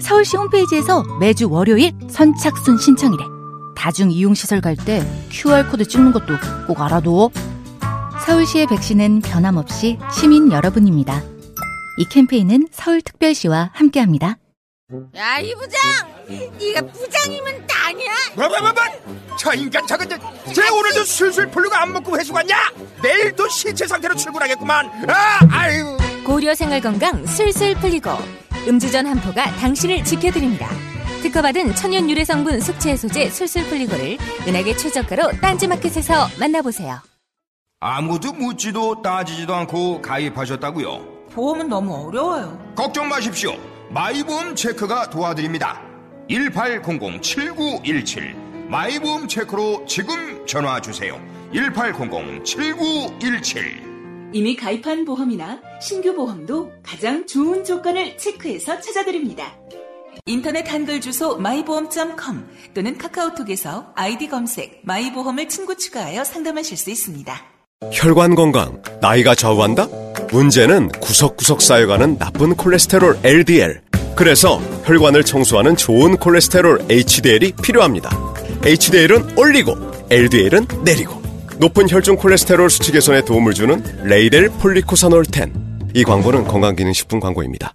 서울시 홈페이지에서 매주 월요일 선착순 신청이래. 다중 이용시설 갈 때 QR코드 찍는 것도 꼭 알아둬. 서울시의 백신은 변함없이 시민 여러분입니다. 이 캠페인은 서울특별시와 함께합니다. 야, 이 부장! 네가 부장이면 땅이야? 뭐뭐뭐뭐 저 인간 저건 쟤 오늘도 술술 풀리고 안 먹고 회수 갔냐 내일도 신체 상태로 출근하겠구만 아 아유 고려 생활건강 술술 풀리고 음주전 한포가 당신을 지켜드립니다. 특허받은 천연 유래 성분 숙취 해소제 술술 풀리고를 은하계 최저가로 딴지마켓에서 만나보세요. 아무도 묻지도 따지지도 않고 가입하셨다고요 보험은 너무 어려워요. 걱정 마십시오 마이보험 체크가 도와드립니다 1800-7917 마이보험 체크로 지금 전화 주세요 1800-7917 이미 가입한 보험이나 신규 보험도 가장 좋은 조건을 체크해서 찾아드립니다. 인터넷 한글 주소 마이보험.com 또는 카카오톡에서 아이디 검색 마이보험을 친구 추가하여 상담하실 수 있습니다. 혈관 건강, 나이가 좌우한다? 문제는 구석구석 쌓여가는 나쁜 콜레스테롤 LDL. 그래서 혈관을 청소하는 좋은 콜레스테롤 HDL이 필요합니다. HDL은 올리고, LDL은 내리고. 높은 혈중 콜레스테롤 수치 개선에 도움을 주는 레이델 폴리코사놀 10. 이 광고는 건강기능식품 광고입니다.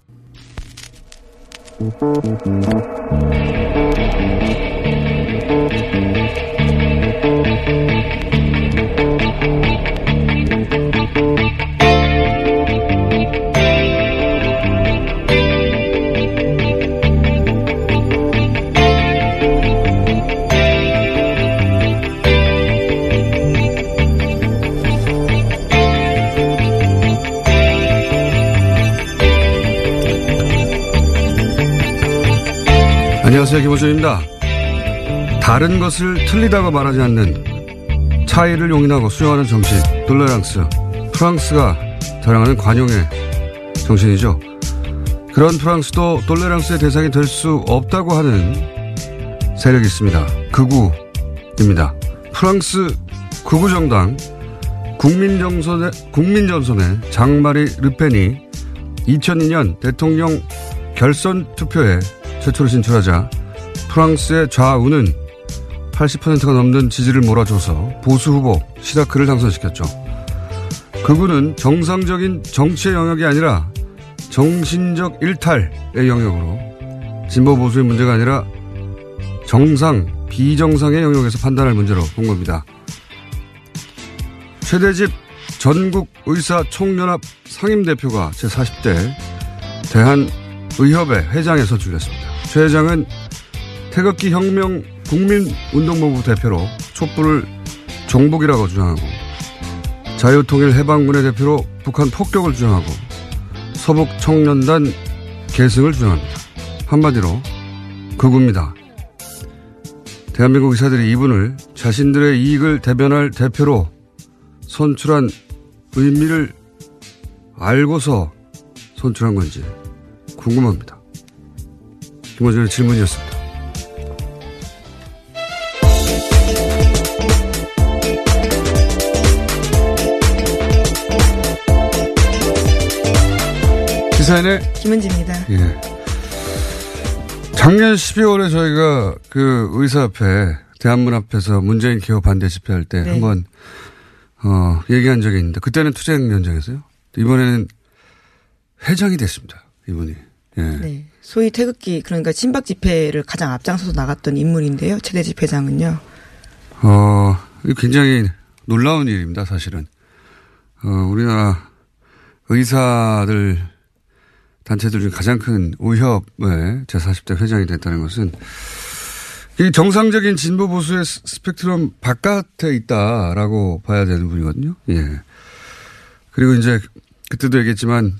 안녕하세요. 김호준입니다. 다른 것을 틀리다고 말하지 않는 차이를 용인하고 수용하는 정신, 톨레랑스. 프랑스가 자랑하는 관용의 정신이죠. 그런 프랑스도 톨레랑스의 대상이 될 수 없다고 하는 세력이 있습니다. 극우입니다. 프랑스 극우정당 국민정선의, 국민전선의 장마리 르펜이 2002년 대통령 결선 투표에 최초로 진출하자 프랑스의 좌우는 80%가 넘는 지지를 몰아줘서 보수 후보 시라크를 당선시켰죠. 그분은 정상적인 정치의 영역이 아니라 정신적 일탈의 영역으로 진보 보수의 문제가 아니라 정상, 비정상의 영역에서 판단할 문제로 본 겁니다. 최대집 전국의사총연합 상임대표가 제40대 대한의협의 회장에 선출됐습니다. 최 회장은 태극기 혁명 국민운동본부 대표로 촛불을 종북이라고 주장하고 자유통일 해방군의 대표로 북한 폭격을 주장하고 서북 청년단 계승을 주장합니다. 한마디로 극우입니다. 대한민국 의사들이 이분을 자신들의 이익을 대변할 대표로 선출한 의미를 알고서 선출한 건지 궁금합니다. 김호준의 질문이었습니다. 시사인의 김은지입니다. 예. 작년 12월에 저희가 그 의사 앞에 대한문 앞에서 문재인 기호 반대 집회할 때 네. 한번 어, 얘기한 적이 있는데 그때는 투쟁 연장에서요. 이번에는 회장이 됐습니다. 이분이. 예. 네. 소위 태극기 그러니까 친박 집회를 가장 앞장서서 나갔던 인물인데요. 최대 집 회장은요. 어, 굉장히 놀라운 일입니다, 사실은. 어, 우리나라 의사들 단체들 중 가장 큰 의협의 제40대 회장이 됐다는 것은 이 정상적인 진보 보수의 스- 스펙트럼 바깥에 있다라고 봐야 되는 분이거든요. 예. 그리고 이제 그때도 얘기했지만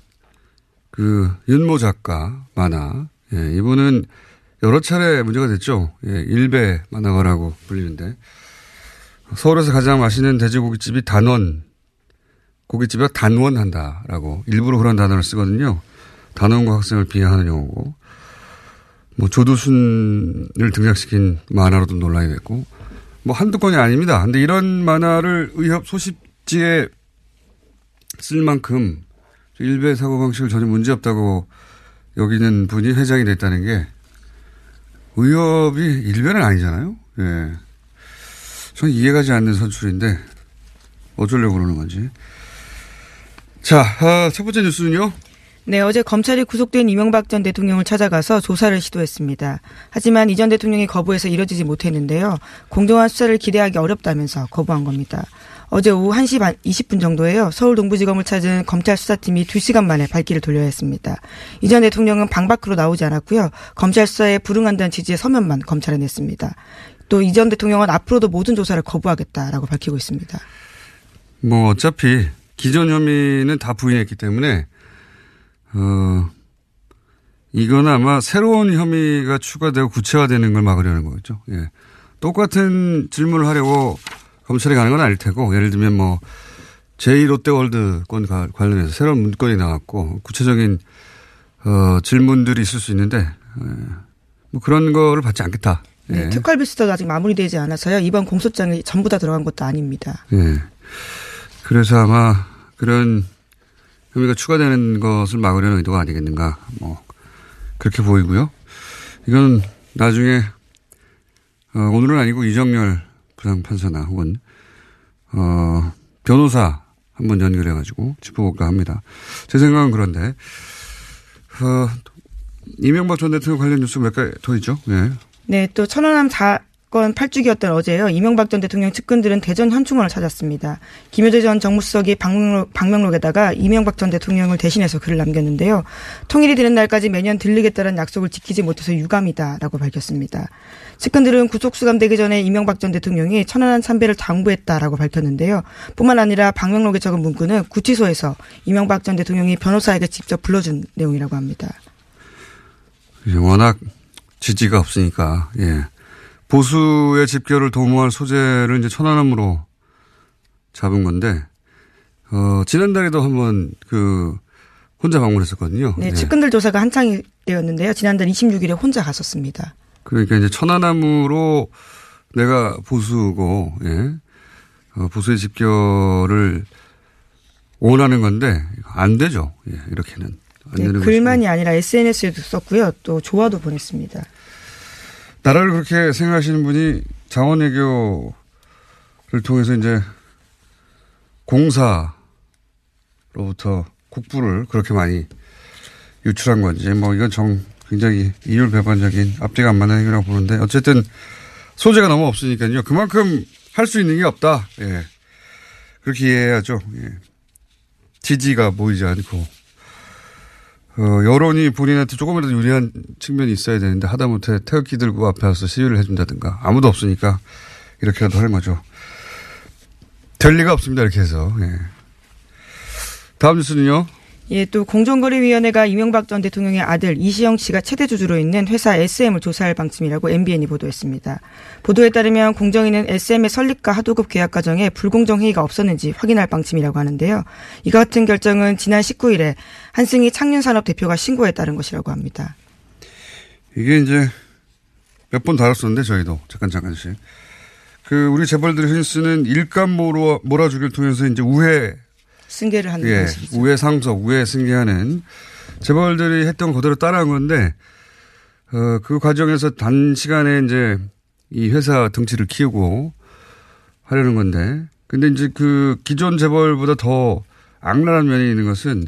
그 윤모 작가 만화 예, 이분은 여러 차례 문제가 됐죠. 예, 일배 만화가라고 불리는데 서울에서 가장 맛있는 돼지고기집이 단원 고깃집에 단원한다라고 일부러 그런 단어를 쓰거든요. 단원과 학생을 비하하는 용어고 뭐 조두순을 등장시킨 만화로도 논란이 됐고 뭐 한두 건이 아닙니다. 근데 이런 만화를 의협 소식지에 쓸 만큼 일베 사고방식을 전혀 문제없다고 여기는 분이 회장이 됐다는 게 의협이 일베는 아니잖아요. 예. 저는 이해가지 않는 선출인데 어쩌려고 그러는 건지. 자, 아, 첫 번째 뉴스는요. 네, 어제 검찰이 구속된 이명박 전 대통령을 찾아가서 조사를 시도했습니다. 하지만 이 전 대통령이 거부해서 이뤄지지 못했는데요. 공정한 수사를 기대하기 어렵다면서 거부한 겁니다. 어제 오후 1시 반 20분 정도에요. 서울 동부지검을 찾은 검찰 수사팀이 2시간 만에 발길을 돌려야 했습니다. 이 전 대통령은 방 밖으로 나오지 않았고요. 검찰 수사에 불응한다는 취지의 서면만 검찰에 냈습니다. 또 이 전 대통령은 앞으로도 모든 조사를 거부하겠다라고 밝히고 있습니다. 뭐 어차피 기존 혐의는 다 부인했기 때문에 어 이건 아마 새로운 혐의가 추가되고 구체화되는 걸 막으려는 거겠죠. 예. 똑같은 질문을 하려고 검찰이 가는 건 아닐 테고 예를 들면 뭐 제2롯데월드 건 관련해서 새로운 문건이 나왔고 구체적인 어, 질문들이 있을 수 있는데 예. 뭐 그런 거를 받지 않겠다. 예. 네, 특활비스도 아직 마무리되지 않아서요. 이번 공소장이 전부 다 들어간 것도 아닙니다. 예. 그래서 아마 그런 혐의가 추가되는 것을 막으려는 의도가 아니겠는가. 뭐 그렇게 보이고요. 이건 나중에 어, 오늘은 아니고 이정열 부장판사나 혹은 어, 변호사 한 번 연결해가지고 짚어볼까 합니다. 제 생각은 그런데 어, 이명박 전 대통령 관련 뉴스 몇 가지 더 있죠. 네. 네, 또 천안함 사건 8주기였던 어제요. 이명박 전 대통령 측근들은 대전 현충원을 찾았습니다. 김효재 전 정무수석이 방명록, 방명록 에다가 이명박 전 대통령을 대신해서 글을 남겼는데요. 통일이 되는 날까지 매년 들르겠다는 약속을 지키지 못해서 유감이다라고 밝혔습니다. 측근들은 구속 수감되기 전에 이명박 전 대통령이 천안함 참배를 당부했다라고 밝혔는데요. 뿐만 아니라 방명록에 적은 문구는 구치소에서 이명박 전 대통령이 변호사에게 직접 불러준 내용이라고 합니다. 워낙 지지가 없으니까 예. 보수의 집결을 도모할 소재를 이제 천안함으로 잡은 건데 어, 지난달에도 한번 그 혼자 방문했었거든요. 네, 측근들 예. 조사가 한창이 되었는데요. 지난달 26일에 혼자 갔었습니다. 그러니까 이제 천안함으로 내가 보수고, 예. 어, 보수의 집결을 원하는 건데 안 되죠. 예, 이렇게는. 네, 글만이 것이고. 아니라 SNS에도 썼고요. 또 조화도 보냈습니다. 나라를 그렇게 생각하시는 분이 자원외교를 통해서 이제 공사로부터 국부를 그렇게 많이 유출한 건지 뭐 이건 정 굉장히 이율배반적인 앞뒤가 안 맞는 행위라고 보는데 어쨌든 소재가 너무 없으니까요. 그만큼 할 수 있는 게 없다. 예. 그렇게 이해해야죠. 예. 지지가 보이지 않고 어, 여론이 본인한테 조금이라도 유리한 측면이 있어야 되는데 하다못해 태극기 들고 앞에 와서 시위를 해준다든가 아무도 없으니까 이렇게라도 하는 거죠. 될 리가 없습니다. 이렇게 해서. 예. 다음 뉴스는요. 예, 또 공정거래위원회가 이명박 전 대통령의 아들 이시영 씨가 최대 주주로 있는 회사 SM을 조사할 방침이라고 MBN이 보도했습니다. 보도에 따르면 공정위는 SM의 설립과 하도급 계약 과정에 불공정 행위가 없었는지 확인할 방침이라고 하는데요. 이 같은 결정은 지난 19일에 한승희 창륜산업 대표가 신고에 따른 것이라고 합니다. 이게 이제 몇 번 다뤘었는데 저희도 잠깐 잠깐씩 그 우리 재벌들이 흔히 쓰는 일감 몰아, 몰아주기를 통해서 이제 우회 승계를 하는 예, 것이죠. 우회 상속, 우회 승계하는 재벌들이 했던 그대로 따라한 건데 어, 그 과정에서 단시간에 이제 이 회사 등치를 키우고 하려는 건데 근데 이제 그 기존 재벌보다 더 악랄한 면이 있는 것은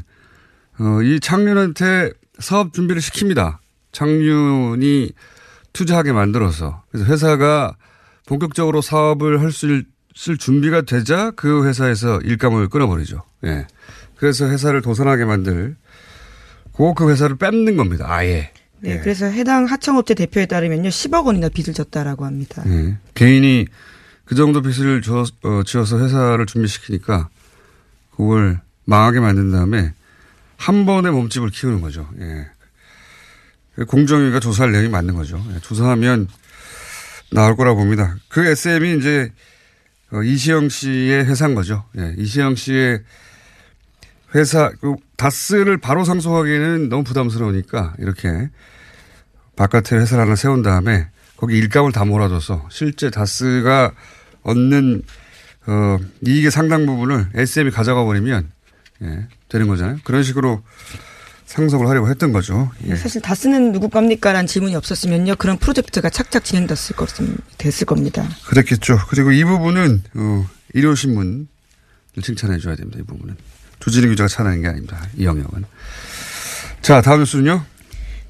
어, 이 창륜한테 사업 준비를 시킵니다. 창륜이 투자하게 만들어서 그래서 회사가 본격적으로 사업을 할 수 쓸 준비가 되자 그 회사에서 일감을 끊어버리죠. 예. 그래서 회사를 도산하게 만들 그 회사를 뺏는 겁니다. 아예. 네, 예. 그래서 해당 하청업체 대표에 따르면요, 10억 원이나 빚을 졌다라고 합니다. 예. 개인이 그 정도 빚을 줘, 어, 지어서 회사를 준비시키니까 그걸 망하게 만든 다음에 한 번에 몸집을 키우는 거죠. 예. 공정위가 조사할 내용이 맞는 거죠. 예, 조사하면 나올 거라 봅니다. 그 SM이 이제 어, 이시영 씨의 회사인 거죠. 예, 이시영 씨의 회사, 그 다스를 바로 상속하기에는 너무 부담스러우니까 이렇게 바깥에 회사를 하나 세운 다음에 거기 일감을 다 몰아줘서 실제 다스가 얻는 어, 이익의 상당 부분을 SM이 가져가 버리면 예, 되는 거잖아요. 그런 식으로 상속을 하려고 했던 거죠. 예. 사실 다스는 누구 겁니까라는 질문이 없었으면요 그런 프로젝트가 착착 진행됐을 것 됐을 겁니다. 그랬겠죠. 그리고 이 부분은 어, 일요신문을 칭찬해 줘야 됩니다. 이 부분은 조진희 기자가 찬하는 게 아닙니다. 이 영역은. 자 다음 뉴스는요.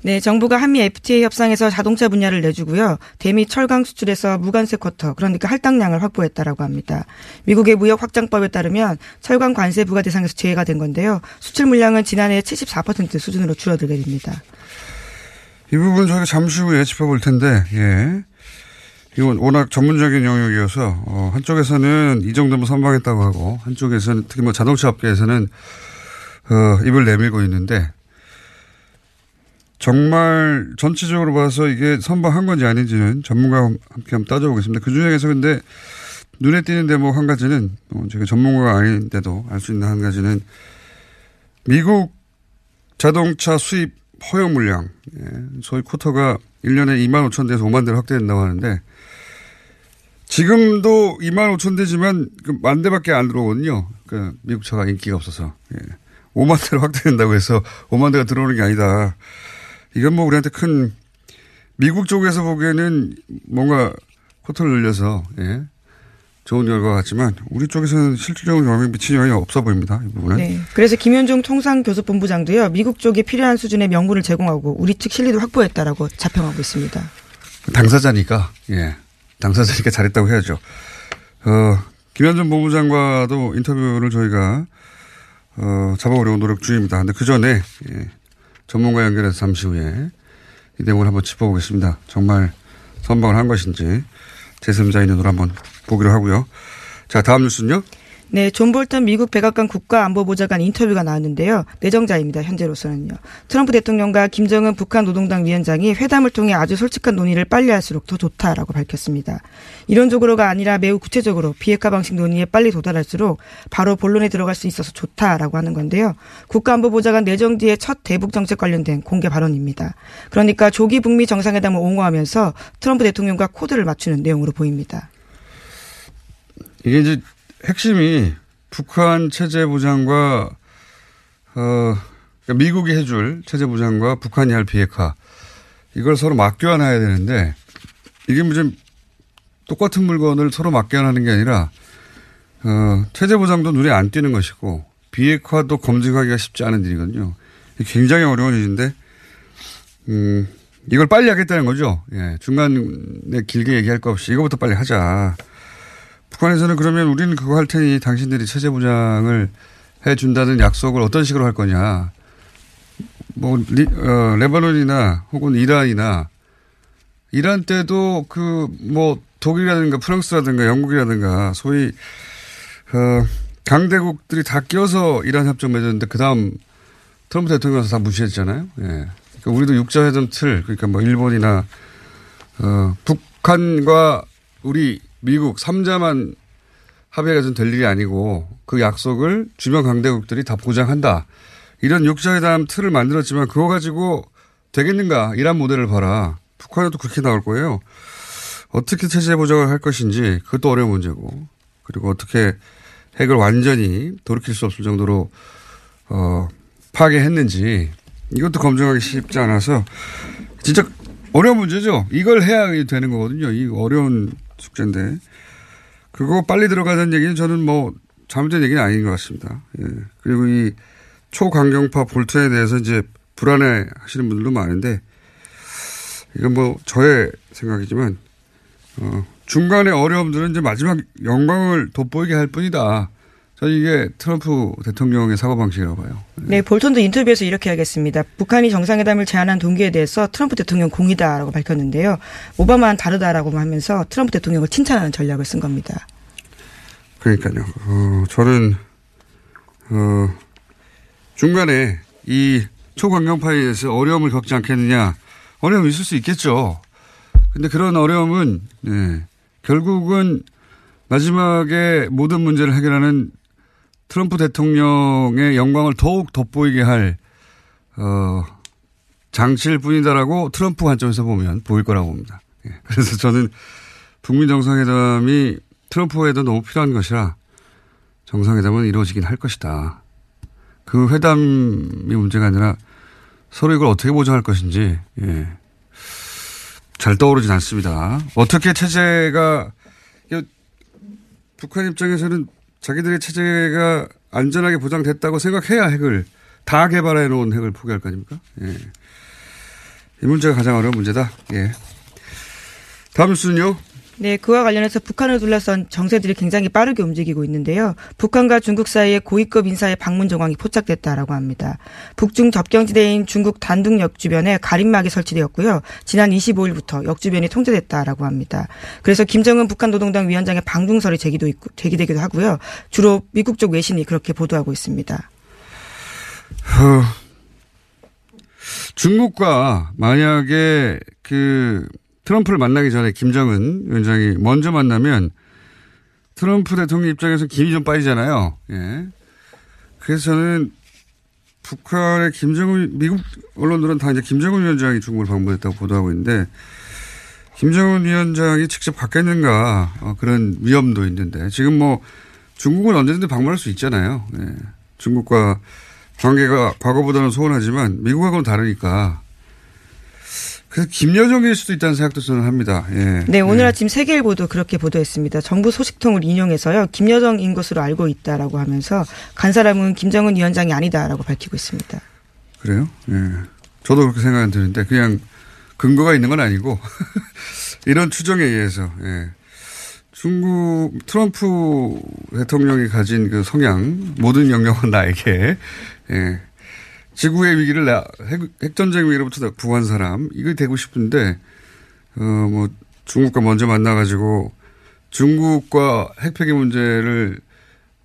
네, 정부가 한미 FTA 협상에서 자동차 분야를 내주고요. 대미 철강 수출에서 무관세 쿼터, 그러니까 할당량을 확보했다라고 합니다. 미국의 무역 확장법에 따르면 철강 관세 부과 대상에서 제외가 된 건데요. 수출 물량은 지난해 74% 수준으로 줄어들게 됩니다. 이 부분 저희가 잠시 후에 짚어볼 텐데, 예. 이건 워낙 전문적인 영역이어서, 어, 한쪽에서는 이 정도면 선방했다고 하고, 한쪽에서는 특히 뭐 자동차 업계에서는, 어, 입을 내밀고 있는데, 정말 전체적으로 봐서 이게 선방한 건지 아닌지는 전문가와 함께 한번 따져보겠습니다. 그 중에서 근데 눈에 띄는 대목 한 가지는 어, 제가 전문가가 아닌데도 알 수 있는 한 가지는 미국 자동차 수입 허용 물량, 예, 소위 쿼터가 1년에 2만 5천 대에서 5만 대로 확대된다고 하는데 지금도 2만 5천 대지만 그만 대밖에 안 들어오거든요. 그 미국 차가 인기가 없어서. 예. 5만 대로 확대된다고 해서 5만 대가 들어오는 게 아니다. 이건 뭐 우리한테 큰 미국 쪽에서 보기에는 뭔가 쿼터를 늘려서 예. 좋은 결과 같지만 우리 쪽에서는 실질적으로 영향 미치는 영향이 없어 보입니다. 이 부분은. 네. 그래서 김현종 통상교섭본부장도요. 미국 쪽에 필요한 수준의 명분을 제공하고 우리 측 실리도 확보했다라고 자평하고 있습니다. 당사자니까 예. 당사자니까 잘했다고 해야죠. 어, 김현종 본부장과도 인터뷰를 저희가 어, 잡아오려고 노력 중입니다. 근데 그 전에 예. 전문가 연결해서 잠시 후에 이 내용을 한번 짚어보겠습니다. 정말 선방을 한 것인지 제3자의 눈으로 한번 보기로 하고요. 자, 다음 뉴스는요? 네, 존 볼턴 미국 백악관 국가안보보좌관 인터뷰가 나왔는데요. 내정자입니다. 현재로서는요. 트럼프 대통령과 김정은 북한 노동당 위원장이 회담을 통해 아주 솔직한 논의를 빨리 할수록 더 좋다라고 밝혔습니다. 이론적으로가 아니라 매우 구체적으로 비핵화 방식 논의에 빨리 도달할수록 바로 본론에 들어갈 수 있어서 좋다라고 하는 건데요. 국가안보보좌관 내정 뒤의 첫 대북 정책 관련된 공개 발언입니다. 그러니까 조기 북미 정상회담을 옹호하면서 트럼프 대통령과 코드를 맞추는 내용으로 보입니다. 이게 이제 핵심이 북한 체제 보장과 어 그러니까 미국이 해줄 체제 보장과 북한이 할 비핵화 이걸 서로 맞교환해야 되는데 이게 무슨 똑같은 물건을 서로 맞교환하는 게 아니라 어 체제 보장도 눈에 안 띄는 것이고 비핵화도 검증하기가 쉽지 않은 일이거든요. 굉장히 어려운 일인데 음 이걸 빨리 하겠다는 거죠. 예, 중간에 길게 얘기할 거 없이 이거부터 빨리 하자. 북한에서는 그러면 우리는 그거 할 테니 당신들이 체제 보장을 해준다는 약속을 어떤 식으로 할 거냐. 뭐, 리, 어, 레바논이나 혹은 이란이나 이란 때도 그 뭐 독일이라든가 프랑스라든가 영국이라든가 소위 어, 강대국들이 다 껴서 이란 협정 맺었는데 그 다음 트럼프 대통령에서 다 무시했잖아요. 예. 그러니까 우리도 육자회담 틀 그러니까 뭐 일본이나 어, 북한과 우리 미국 3자만 합의가 좀 될 일이 아니고 그 약속을 주변 강대국들이 다 보장한다. 이런 육자회담 틀을 만들었지만 그거 가지고 되겠는가? 이란 모델을 봐라. 북한에도 그렇게 나올 거예요. 어떻게 체제 보장을 할 것인지 그것도 어려운 문제고 그리고 어떻게 핵을 완전히 돌이킬 수 없을 정도로 어, 파괴했는지 이것도 검증하기 쉽지 않아서 진짜 어려운 문제죠. 이걸 해야 되는 거거든요. 이 어려운 숙제인데 그거 빨리 들어가자는 얘기는 저는 뭐 잘못된 얘기는 아닌 것 같습니다. 예. 그리고 이 초강경파 볼트에 대해서 이제 불안해 하시는 분들도 많은데 이건 뭐 저의 생각이지만 어 중간에 어려움들은 이제 마지막 영광을 돋보이게 할 뿐이다. 저는 이게 트럼프 대통령의 사고 방식이라고 봐요. 네, 볼턴도 인터뷰에서 이렇게 하겠습니다. 북한이 정상회담을 제안한 동기에 대해서 트럼프 대통령 공이다라고 밝혔는데요. 오바마는 다르다라고 하면서 트럼프 대통령을 칭찬하는 전략을 쓴 겁니다. 그러니까요. 어, 저는 어, 중간에 이 초강경파에 대해서 어려움을 겪지 않겠느냐 어려움이 있을 수 있겠죠. 근데 그런 어려움은, 네, 결국은 마지막에 모든 문제를 해결하는 트럼프 대통령의 영광을 더욱 돋보이게 할, 어, 장치일 뿐이다라고 트럼프 관점에서 보면 보일 거라고 봅니다. 예. 그래서 저는 북미 정상회담이 트럼프에도 너무 필요한 것이라 정상회담은 이루어지긴 할 것이다. 그 회담이 문제가 아니라 서로 이걸 어떻게 보장할 것인지, 예. 잘 떠오르진 않습니다. 어떻게 체제가, 북한 입장에서는 자기들의 체제가 안전하게 보장됐다고 생각해야 핵을 다 개발해 놓은 핵을 포기할 거 아닙니까? 예. 이 문제가 가장 어려운 문제다. 예. 다음 뉴스는요? 네, 그와 관련해서 북한을 둘러싼 정세들이 굉장히 빠르게 움직이고 있는데요. 북한과 중국 사이에 고위급 인사의 방문 정황이 포착됐다라고 합니다. 북중 접경지대인 중국 단둥역 주변에 가림막이 설치되었고요. 지난 25일부터 역 주변이 통제됐다라고 합니다. 그래서 김정은 북한 노동당 위원장의 방중설이 제기도 있고, 제기되기도 하고요. 주로 미국 쪽 외신이 그렇게 보도하고 있습니다. 어, 중국과 만약에 그 트럼프를 만나기 전에 김정은 위원장이 먼저 만나면 트럼프 대통령 입장에서 김이 좀 빠지잖아요. 예. 그래서 저는 북한의 김정은, 미국 언론들은 다 이제 김정은 위원장이 중국을 방문했다고 보도하고 있는데 김정은 위원장이 직접 갔겠는가 어, 그런 위험도 있는데 지금 뭐 중국은 언제든지 방문할 수 있잖아요. 예. 중국과 관계가 과거보다는 소원하지만 미국하고는 다르니까 그래서 김여정일 수도 있다는 생각도 저는 합니다. 예. 네, 오늘 예. 아침 세계일보도 그렇게 보도했습니다. 정부 소식통을 인용해서요. 김여정인 것으로 알고 있다라고 하면서 간 사람은 김정은 위원장이 아니다라고 밝히고 있습니다. 그래요? 예. 저도 그렇게 생각은 드는데 그냥 근거가 있는 건 아니고 이런 추정에 의해서 예. 중국 트럼프 대통령이 가진 그 성향 모든 영역은 나에게 예. 지구의 위기를 나, 핵, 핵전쟁 위기로부터 구한 사람, 이거 되고 싶은데, 어, 뭐, 중국과 먼저 만나가지고 중국과 핵폐기 문제를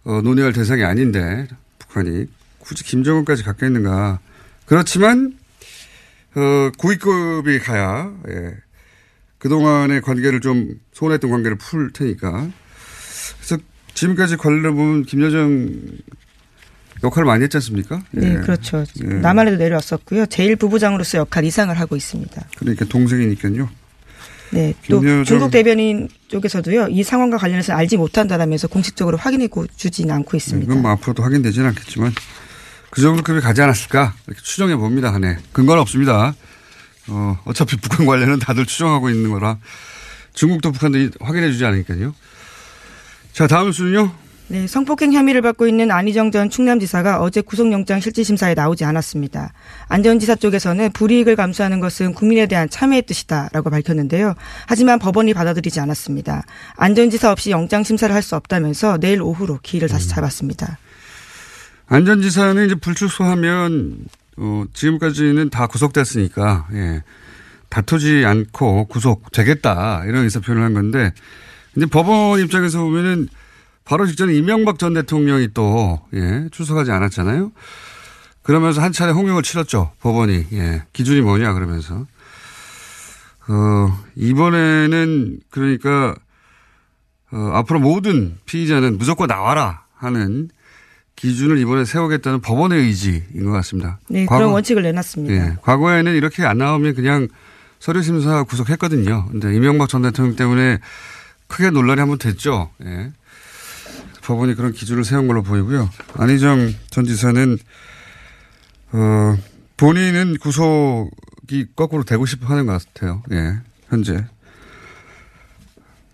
어, 논의할 대상이 아닌데, 북한이 굳이 김정은까지 갔겠는가. 그렇지만, 어, 고위급이 가야, 예. 그동안의 관계를 좀, 소원했던 관계를 풀 테니까. 그래서 지금까지 관련 보면 김여정 역할을 많이 했지 않습니까? 네, 예. 그렇죠. 예. 남한에도 내려왔었고요. 제일 부부장으로서 역할 이상을 하고 있습니다. 그러니까 동생이니까요. 네, 또 김여정- 중국 대변인 쪽에서도요. 이 상황과 관련해서 알지 못한다라면서 공식적으로 확인해 주지는 않고 있습니다. 이건 뭐 앞으로도 확인되지는 않겠지만 그 정도 급이 가지 않았을까 이렇게 추정해 봅니다. 네. 근거는 없습니다. 어, 어차피 북한 관련은 다들 추정하고 있는 거라 중국도 북한도 확인해 주지 않으니까요. 자, 다음 뉴스는요. 네, 성폭행 혐의를 받고 있는 안희정 전 충남지사가 어제 구속영장 실질심사에 나오지 않았습니다. 안전 지사 쪽에서는 불이익을 감수하는 것은 국민에 대한 참여의 뜻이다라고 밝혔는데요. 하지만 법원이 받아들이지 않았습니다. 안전 지사 없이 영장 심사를 할 수 없다면서 내일 오후로 기일을 다시 잡았습니다. 안전지사는 이제 불출소하면 어, 지금까지는 다 구속됐으니까 예. 다투지 않고 구속되겠다 이런 의사 표현을 한 건데 근데 법원 입장에서 보면은 바로 직전에 이명박 전 대통령이 또 예, 출석하지 않았잖아요. 그러면서 한 차례 홍역을 치렀죠 법원이 예, 기준이 뭐냐 그러면서 어, 이번에는 그러니까 어, 앞으로 모든 피의자는 무조건 나와라 하는 기준을 이번에 세우겠다는 법원의 의지인 것 같습니다. 네, 과거- 그런 원칙을 내놨습니다. 예, 과거에는 이렇게 안 나오면 그냥 서류 심사 구속했거든요. 근데 이명박 전 대통령 때문에 크게 논란이 한번 됐죠. 예. 법원이 그런 기준을 세운 걸로 보이고요. 안희정 전 지사는 어, 본인은 구속이 거꾸로 되고 싶어 하는 것 같아요. 예, 현재.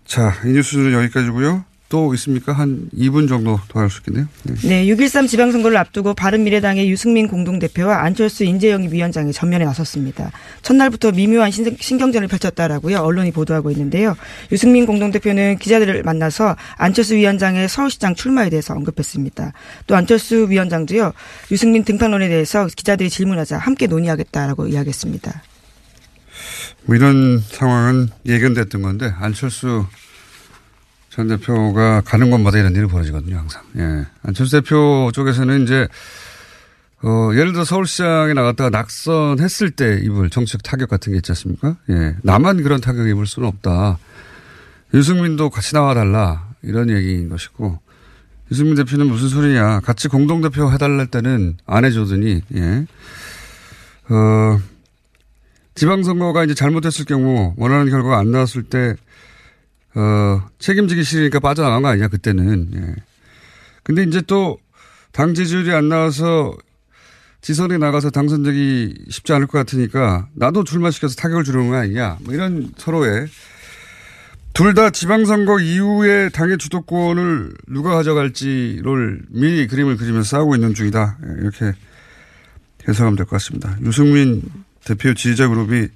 자, 이 뉴스는 여기까지고요. 또 있습니까? 한 2분 정도 더 할 수 있겠네요. 네. 네, 6.13 지방선거를 앞두고 바른미래당의 유승민 공동대표와 안철수 인재영입 위원장이 전면에 나섰습니다. 첫날부터 미묘한 신- 신경전을 펼쳤다라고요. 언론이 보도하고 있는데요. 유승민 공동대표는 기자들을 만나서 안철수 위원장의 서울시장 출마에 대해서 언급했습니다. 또 안철수 위원장도요. 유승민 등판론에 대해서 기자들이 질문하자 함께 논의하겠다라고 이야기했습니다. 뭐 이런 상황은 예견됐던 건데 안철수 전 대표가 가는 곳마다 이런 일이 벌어지거든요, 항상. 예. 안철수 대표 쪽에서는 이제 어, 예를 들어 서울시장에 나갔다가 낙선했을 때 입을 정치적 타격 같은 게 있지 않습니까? 예. 나만 그런 타격 입을 수는 없다. 유승민도 같이 나와달라. 이런 얘기인 것이고. 유승민 대표는 무슨 소리냐. 같이 공동대표 해달랄 때는 안 해주더니, 예. 어, 지방선거가 이제 잘못했을 경우 원하는 결과가 안 나왔을 때, 어, 책임지기 싫으니까 빠져나간 거 아니냐, 그때는. 예. 근데 이제 또, 당 지지율이 안 나와서 지선에 나가서 당선되기 쉽지 않을 것 같으니까 나도 출마시켜서 타격을 주는 거 아니냐. 뭐 이런 서로의 둘 다 지방선거 이후에 당의 주도권을 누가 가져갈지를 미리 그림을 그리면서 싸우고 있는 중이다. 예, 이렇게 해석하면 될 것 같습니다. 유승민 대표 지지자 그룹이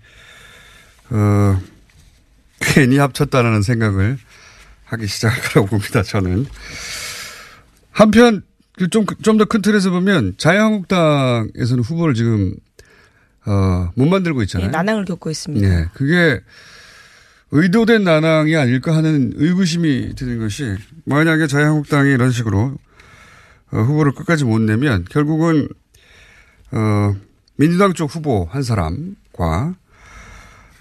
어, 괜히 합쳤다라는 생각을 하기 시작할 거라고 봅니다. 저는 한편 그 좀, 좀 더 큰 틀에서 보면 자유한국당에서는 후보를 지금, 어, 못 만들고 있잖아요. 네, 난항을 겪고 있습니다. 네. 그게 의도된 난항이 아닐까 하는 의구심이 드는 것이 만약에 자유한국당이 이런 식으로 어, 후보를 끝까지 못 내면 결국은, 어, 민주당 쪽 후보 한 사람과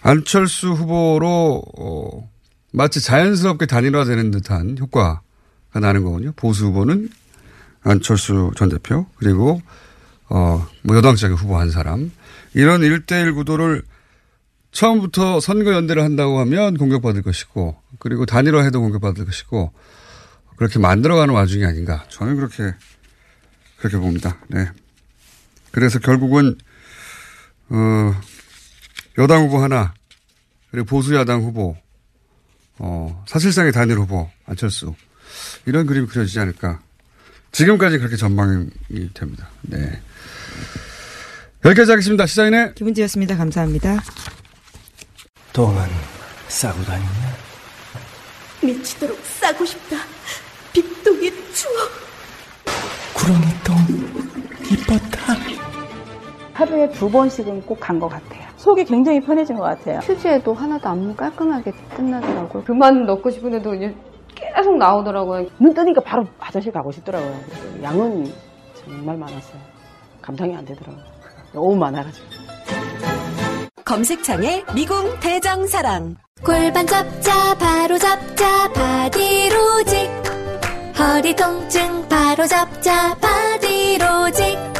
안철수 후보로, 어, 마치 자연스럽게 단일화되는 듯한 효과가 나는 거거든요. 보수 후보는 안철수 전 대표 그리고 어 뭐 여당 쪽의 후보 한 사람 이런 일대일 구도를 처음부터 선거 연대를 한다고 하면 공격받을 것이고 그리고 단일화해도 공격받을 것이고 그렇게 만들어가는 와중이 아닌가 저는 그렇게 그렇게 봅니다. 네. 그래서 결국은 어 여당 후보 하나 그리고 보수 야당 후보 어 사실상의 단일 후보 안철수 이런 그림이 그려지지 않을까 지금까지 그렇게 전망이 됩니다. 네. 여기까지 하겠습니다. 시사인의 김은지였습니다. 감사합니다. 똥은 싸고 다니냐? 미치도록 싸고 싶다. 빅동의 추억. 구렁이 똥 이뻤다. 하루에 두 번씩은 꼭 간 것 같아요. 속이 굉장히 편해진 것 같아요. 휴지에도 하나도 안 깔끔하게 끝나더라고요. 그만 넣고 싶은데도 계속 나오더라고요. 눈 뜨니까 바로 화장실 가고 싶더라고요. 양은 정말 많았어요. 감당이 안 되더라고요. 너무 많아가지고. 검색창에 미궁 대장사랑. 골반 잡자 바로 잡자 바디로직. 허리 통증 바로 잡자 바디로직.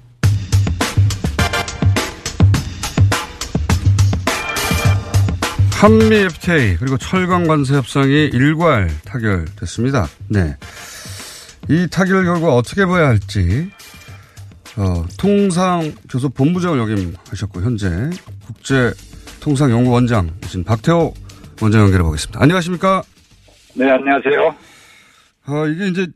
한미 FTA 그리고 철강 관세 협상이 일괄 타결됐습니다. 네. 이 타결 결과 어떻게 봐야 할지 어, 통상 교섭 본부장을 역임하셨고 현재 국제 통상 연구원장이신 박태호 원장 연결해 보겠습니다. 안녕하십니까? 네, 안녕하세요. 어, 이게 이제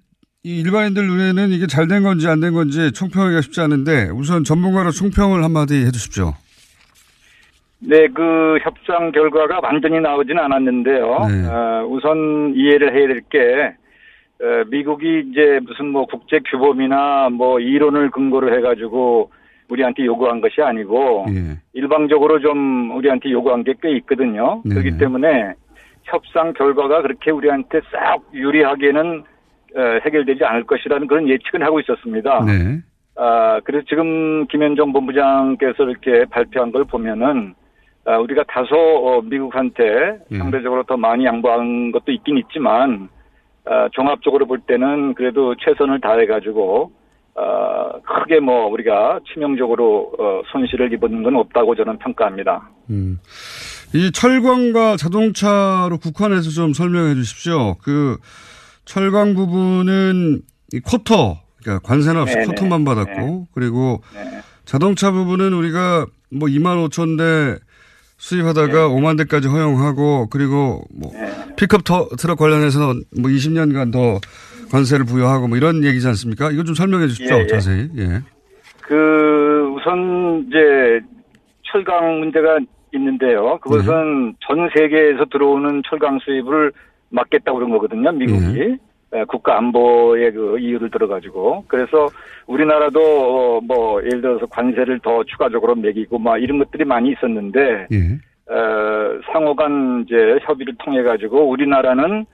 이 일반인들 눈에는 이게 잘 된 건지 안 된 건지 총평하기가 쉽지 않은데 우선 전문가로 총평을 한마디 해 주십시오. 네, 그 협상 결과가 완전히 나오지는 않았는데요. 네. 어, 우선 이해를 해야 될 게, 어, 미국이 이제 무슨 뭐 국제 규범이나 뭐 이론을 근거로 해가지고 우리한테 요구한 것이 아니고, 예. 일방적으로 좀 우리한테 요구한 게 꽤 있거든요. 네. 그렇기 때문에 협상 결과가 그렇게 우리한테 싹 유리하게는 어, 해결되지 않을 것이라는 그런 예측은 하고 있었습니다. 네. 아, 그래서 지금 김현정 본부장께서 이렇게 발표한 걸 보면은 아, 우리가 다소 어, 미국한테 예. 상대적으로 더 많이 양보한 것도 있긴 있지만 아, 종합적으로 볼 때는 그래도 최선을 다해가지고 아, 크게 뭐 우리가 치명적으로 어, 손실을 입은 건 없다고 저는 평가합니다. 음. 이 철광과 자동차로 국한해서 좀 설명해 주십시오. 그 철광 부분은 이 쿼터, 그러니까 관세나 없이 네네. 쿼터만 받았고, 그리고 자동차 부분은 우리가 뭐 2만 5천 대 수입하다가 5만 대까지 허용하고, 그리고 뭐 픽업 터, 트럭 관련해서는 뭐 20년간 더 관세를 부여하고 뭐 이런 얘기지 않습니까? 이거 좀 설명해 주십시오, 예, 예. 자세히. 예. 그 우선 이제 철강 문제가 있는데요. 그것은 전 세계에서 들어오는 철강 수입을 막겠다고 그런 거거든요. 미국이 에, 국가 안보의 그 이유를 들어가지고 그래서 우리나라도 어, 뭐 예를 들어서 관세를 더 추가적으로 매기고 막 이런 것들이 많이 있었는데 어, 상호간 이제 협의를 통해 가지고 우리나라는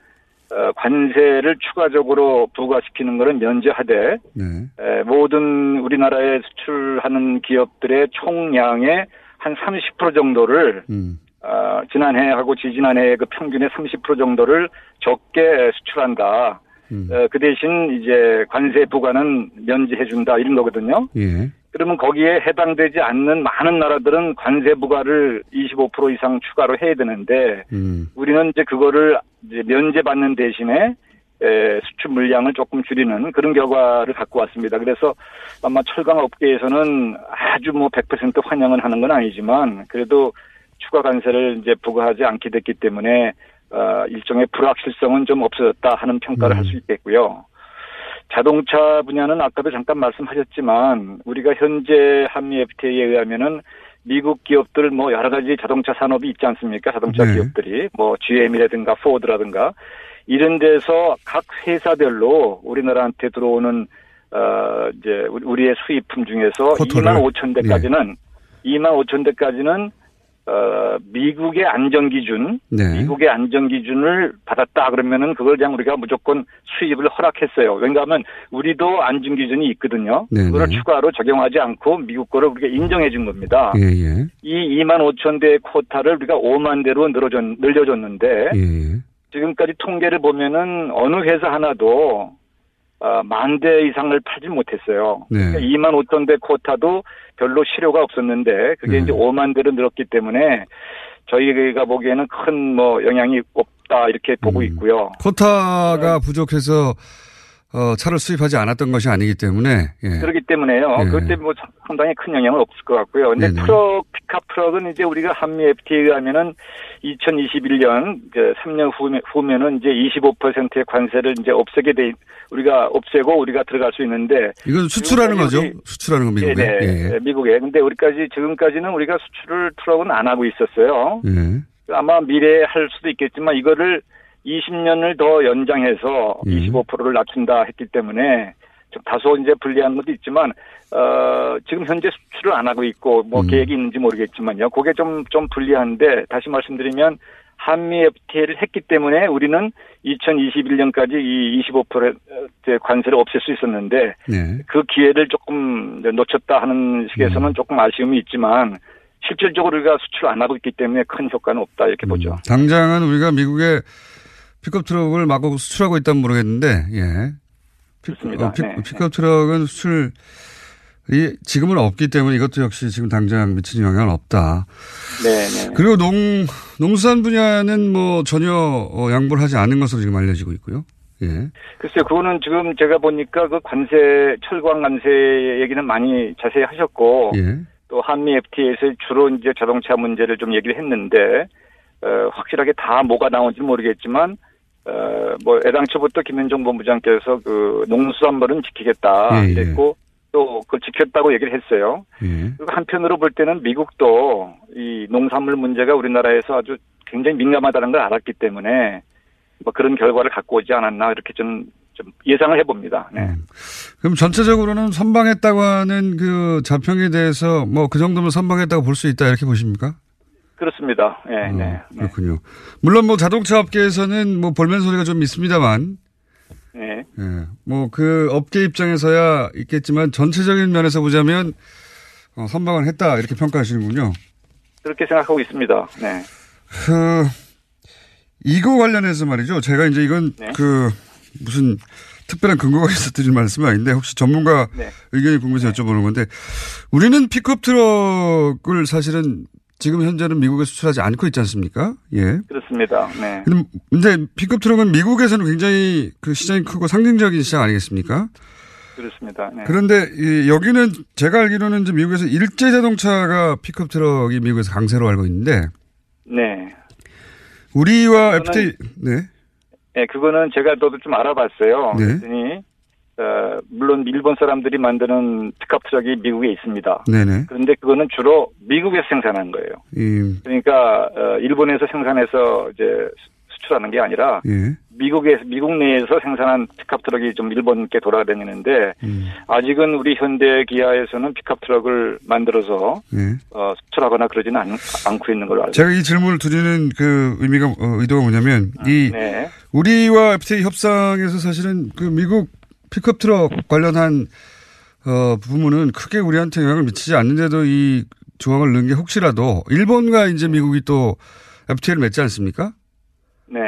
어, 관세를 추가적으로 부과시키는 것을 면제하되 네. 에, 모든 우리나라에 수출하는 기업들의 총량의 한 30% 정도를 음. 어, 지난해하고 지지난해 그 평균의 30% 정도를 적게 수출한다. 음. 어, 그 대신 이제 관세 부과는 면제해준다 이런 거거든요. 예. 그러면 거기에 해당되지 않는 많은 나라들은 관세 부과를 25% 이상 추가로 해야 되는데 음. 우리는 이제 그거를 이제 면제받는 대신에 에, 수출 물량을 조금 줄이는 그런 결과를 갖고 왔습니다. 그래서 아마 철강 업계에서는 아주 뭐 100% 환영을 하는 건 아니지만 그래도 추가 관세를 이제 부과하지 않게 됐기 때문에 어, 일종의 불확실성은 좀 없어졌다 하는 평가를 할수 있겠고요. 자동차 분야는 아까도 잠깐 말씀하셨지만 우리가 현재 한미 FTA에 의하면은 미국 기업들 뭐 여러 가지 자동차 산업이 있지 않습니까? 자동차 네. 기업들이 뭐 GM이라든가 포드라든가 이런 데서 각 회사별로 우리나라한테 들어오는 어 이제 우리- 우리의 수입품 중에서 쿼터를? 2만 5천 대까지는 2만 5천 대까지는 어 미국의 안전 기준, 네. 미국의 안전 기준을 받았다 그러면은 그걸 그냥 우리가 무조건 수입을 허락했어요. 왜냐하면 우리도 안전 기준이 있거든요. 네네. 그걸 추가로 적용하지 않고 미국 거를 우리가 인정해 준 겁니다. 예, 예. 이 2만 5천 대의 쿼타를 우리가 5만 대로 늘어줬, 늘려줬는데 예. 지금까지 통계를 보면은 어느 회사 하나도 어, 만대 이상을 팔지 못했어요. 네. 그러니까 2만 5천 대 쿼타도 별로 실효가 없었는데 그게 네. 이제 5만 대로 늘었기 때문에 저희가 보기에는 큰 뭐 영향이 없다 이렇게 보고 음. 있고요. 쿼타가 부족해서 어, 차를 수입하지 않았던 것이 아니기 때문에 예. 그렇기 때문에요. 예. 때문에 뭐 상당히 큰 영향은 없을 것 같고요. 근데 네네. 트럭, 픽업 트럭은 이제 우리가 한미 FTA에 의하면은 2021년 그 3년 후면, 후면은 이제 25%의 관세를 이제 없애게 돼, 우리가 없애고 우리가 들어갈 수 있는데. 이건 수출하는 거죠. 우리- 수출하는 거 미국에. 예. 미국에. 근데 우리까지, 지금까지는 우리가 수출을 트럭은 안 하고 있었어요. 예. 아마 미래에 할 수도 있겠지만 이거를 20년을 더 연장해서 예. 25%를 낮춘다 했기 때문에 좀 다소 이제 불리한 것도 있지만 어 지금 현재 수출을 안 하고 있고 뭐 음. 계획이 있는지 모르겠지만요. 그게 좀좀 불리한데 다시 말씀드리면 한미 FTA를 했기 때문에 우리는 2021년까지 이 25%의 관세를 없앨 수 있었는데 네. 그 기회를 조금 놓쳤다 하는 식에서는 음. 조금 아쉬움이 있지만 실질적으로 우리가 수출 안 하고 있기 때문에 큰 효과는 없다 이렇게 보죠. 당장은 우리가 미국에 픽업 트럭을 마구 수출하고 있다면 모르겠는데, 예. 픽, 그렇습니다. 어, 픽, 네. 픽업 트럭은 수출 이 지금은 없기 때문에 이것도 역시 지금 당장 미치는 영향은 없다. 네, 네. 그리고 농, 농수산 분야는 뭐 전혀 어, 양보를 하지 않은 것으로 지금 알려지고 있고요. 예. 글쎄요, 그거는 지금 제가 보니까 그 관세, 철광 관세 얘기는 많이 자세히 하셨고, 예. 또 한미 FTA에서 주로 이제 자동차 문제를 좀 얘기를 했는데, 어, 확실하게 다 뭐가 나온지 는 모르겠지만, 어, 뭐, 애당초부터 김현종 본부장께서 그 농수산물은 지키겠다. 예, 예. 이랬고, 또 그걸 지켰다고 얘기를 했어요. 예. 그리고 한편으로 볼 때는 미국도 이 농산물 문제가 우리나라에서 아주 굉장히 민감하다는 걸 알았기 때문에 뭐 그런 결과를 갖고 오지 않았나 이렇게 좀, 좀 예상을 해봅니다. 네. 그럼 전체적으로는 선방했다고 하는 그 자평에 대해서 뭐 그 정도면 선방했다고 볼 수 있다 이렇게 보십니까? 그렇습니다. 예, 어, 네. 그렇군요. 물론 뭐 자동차 업계에서는 뭐 볼멘 소리가 좀 있습니다만, 네. 예, 뭐 그 업계 입장에서야 있겠지만 전체적인 면에서 보자면 어, 선방을 했다 이렇게 평가하시는군요. 그렇게 생각하고 있습니다. 네. 그 이거 관련해서 말이죠. 제가 이제 이건 네. 그 무슨 특별한 근거가 있어 드릴 말씀은 아닌데 혹시 전문가 네. 의견이 궁금해서 여쭤보는 건데 우리는 픽업 트럭을 사실은 지금 현재는 미국에 수출하지 않고 있지 않습니까? 예. 그렇습니다. 네. 근데- 픽업 트럭은 미국에서는 굉장히 그 시장이 크고 상징적인 시장 아니겠습니까? 그렇습니다. 네. 그런데 이 여기는 제가 알기로는 이제 미국에서 일제 자동차가 픽업 트럭이 미국에서 강세로 알고 있는데 네. 우리와 그거는- FTA 네. 네, 그거는 제가 너도 좀 알아봤어요. 네. 그랬더니 어, 물론 일본 사람들이 만드는 픽업 트럭이 미국에 있습니다. 네네. 그런데 그거는 주로 미국에서 생산한 거예요. 이, 그러니까 어, 일본에서 생산해서 이제 수- 수출하는 게 아니라 예. 미국에서 미국 내에서 생산한 픽업 트럭이 좀 일본께 돌아다니는데 음. 아직은 우리 현대 기아에서는 픽업 트럭을 만들어서 예. 어, 수출하거나 그러지는 않, 않고 있는 걸로 알고 제가 이 질문을 드리는 그 의미가 어, 의도가 뭐냐면 이 네. 우리와 FTA 협상에서 사실은 그 미국 픽업 트럭 관련한 어 부분은 크게 우리한테 영향을 미치지 않는데도 이 조항을 넣은 게 혹시라도 일본과 이제 미국이 또 FTA를 맺지 않습니까? 네.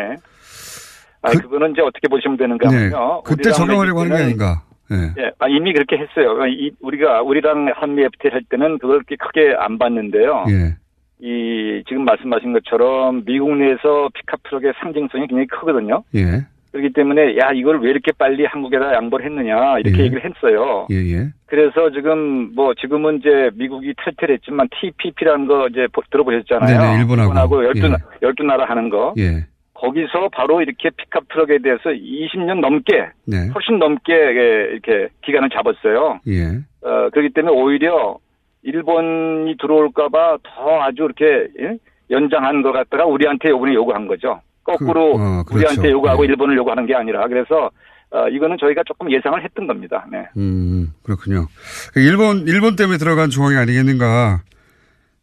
아, 그, 거는 이제 어떻게 보시면 되는가 네. 하면요. 그때 적용하려고 하는 게 아닌가? 예. 예, 아, 이미 그렇게 했어요. 이, 우리가 우리랑 한미 FTA 할 때는 그걸 그렇게 크게 안 봤는데요. 예. 이 지금 말씀하신 것처럼 미국 내에서 픽업 트럭의 상징성이 굉장히 크거든요. 예. 그렇기 때문에 야 이걸 왜 이렇게 빨리 한국에다 양보를 했느냐 이렇게 예. 얘기를 했어요. 예, 예. 그래서 지금 뭐 지금은 이제 미국이 탈퇴했지만 TPP라는 거 이제 보- 들어보셨잖아요. 네네, 일본하고. 열두 예. 나- 열두 나라 하는 거. 예. 거기서 바로 이렇게 픽업 트럭에 대해서 20년 넘게 네. 훨씬 넘게 예, 이렇게 기간을 잡았어요. 예. 어, 그렇기 때문에 오히려 일본이 들어올까봐 더 아주 이렇게 예? 연장한 것 같다가 우리한테 요번에 요구한 거죠. 거꾸로 그, 어, 그렇죠. 우리한테 요구하고 예. 일본을 요구하는 게 아니라 그래서 어, 이거는 저희가 조금 예상을 했던 겁니다. 네. 음, 그렇군요. 일본, 일본 때문에 들어간 조항이 아니겠는가.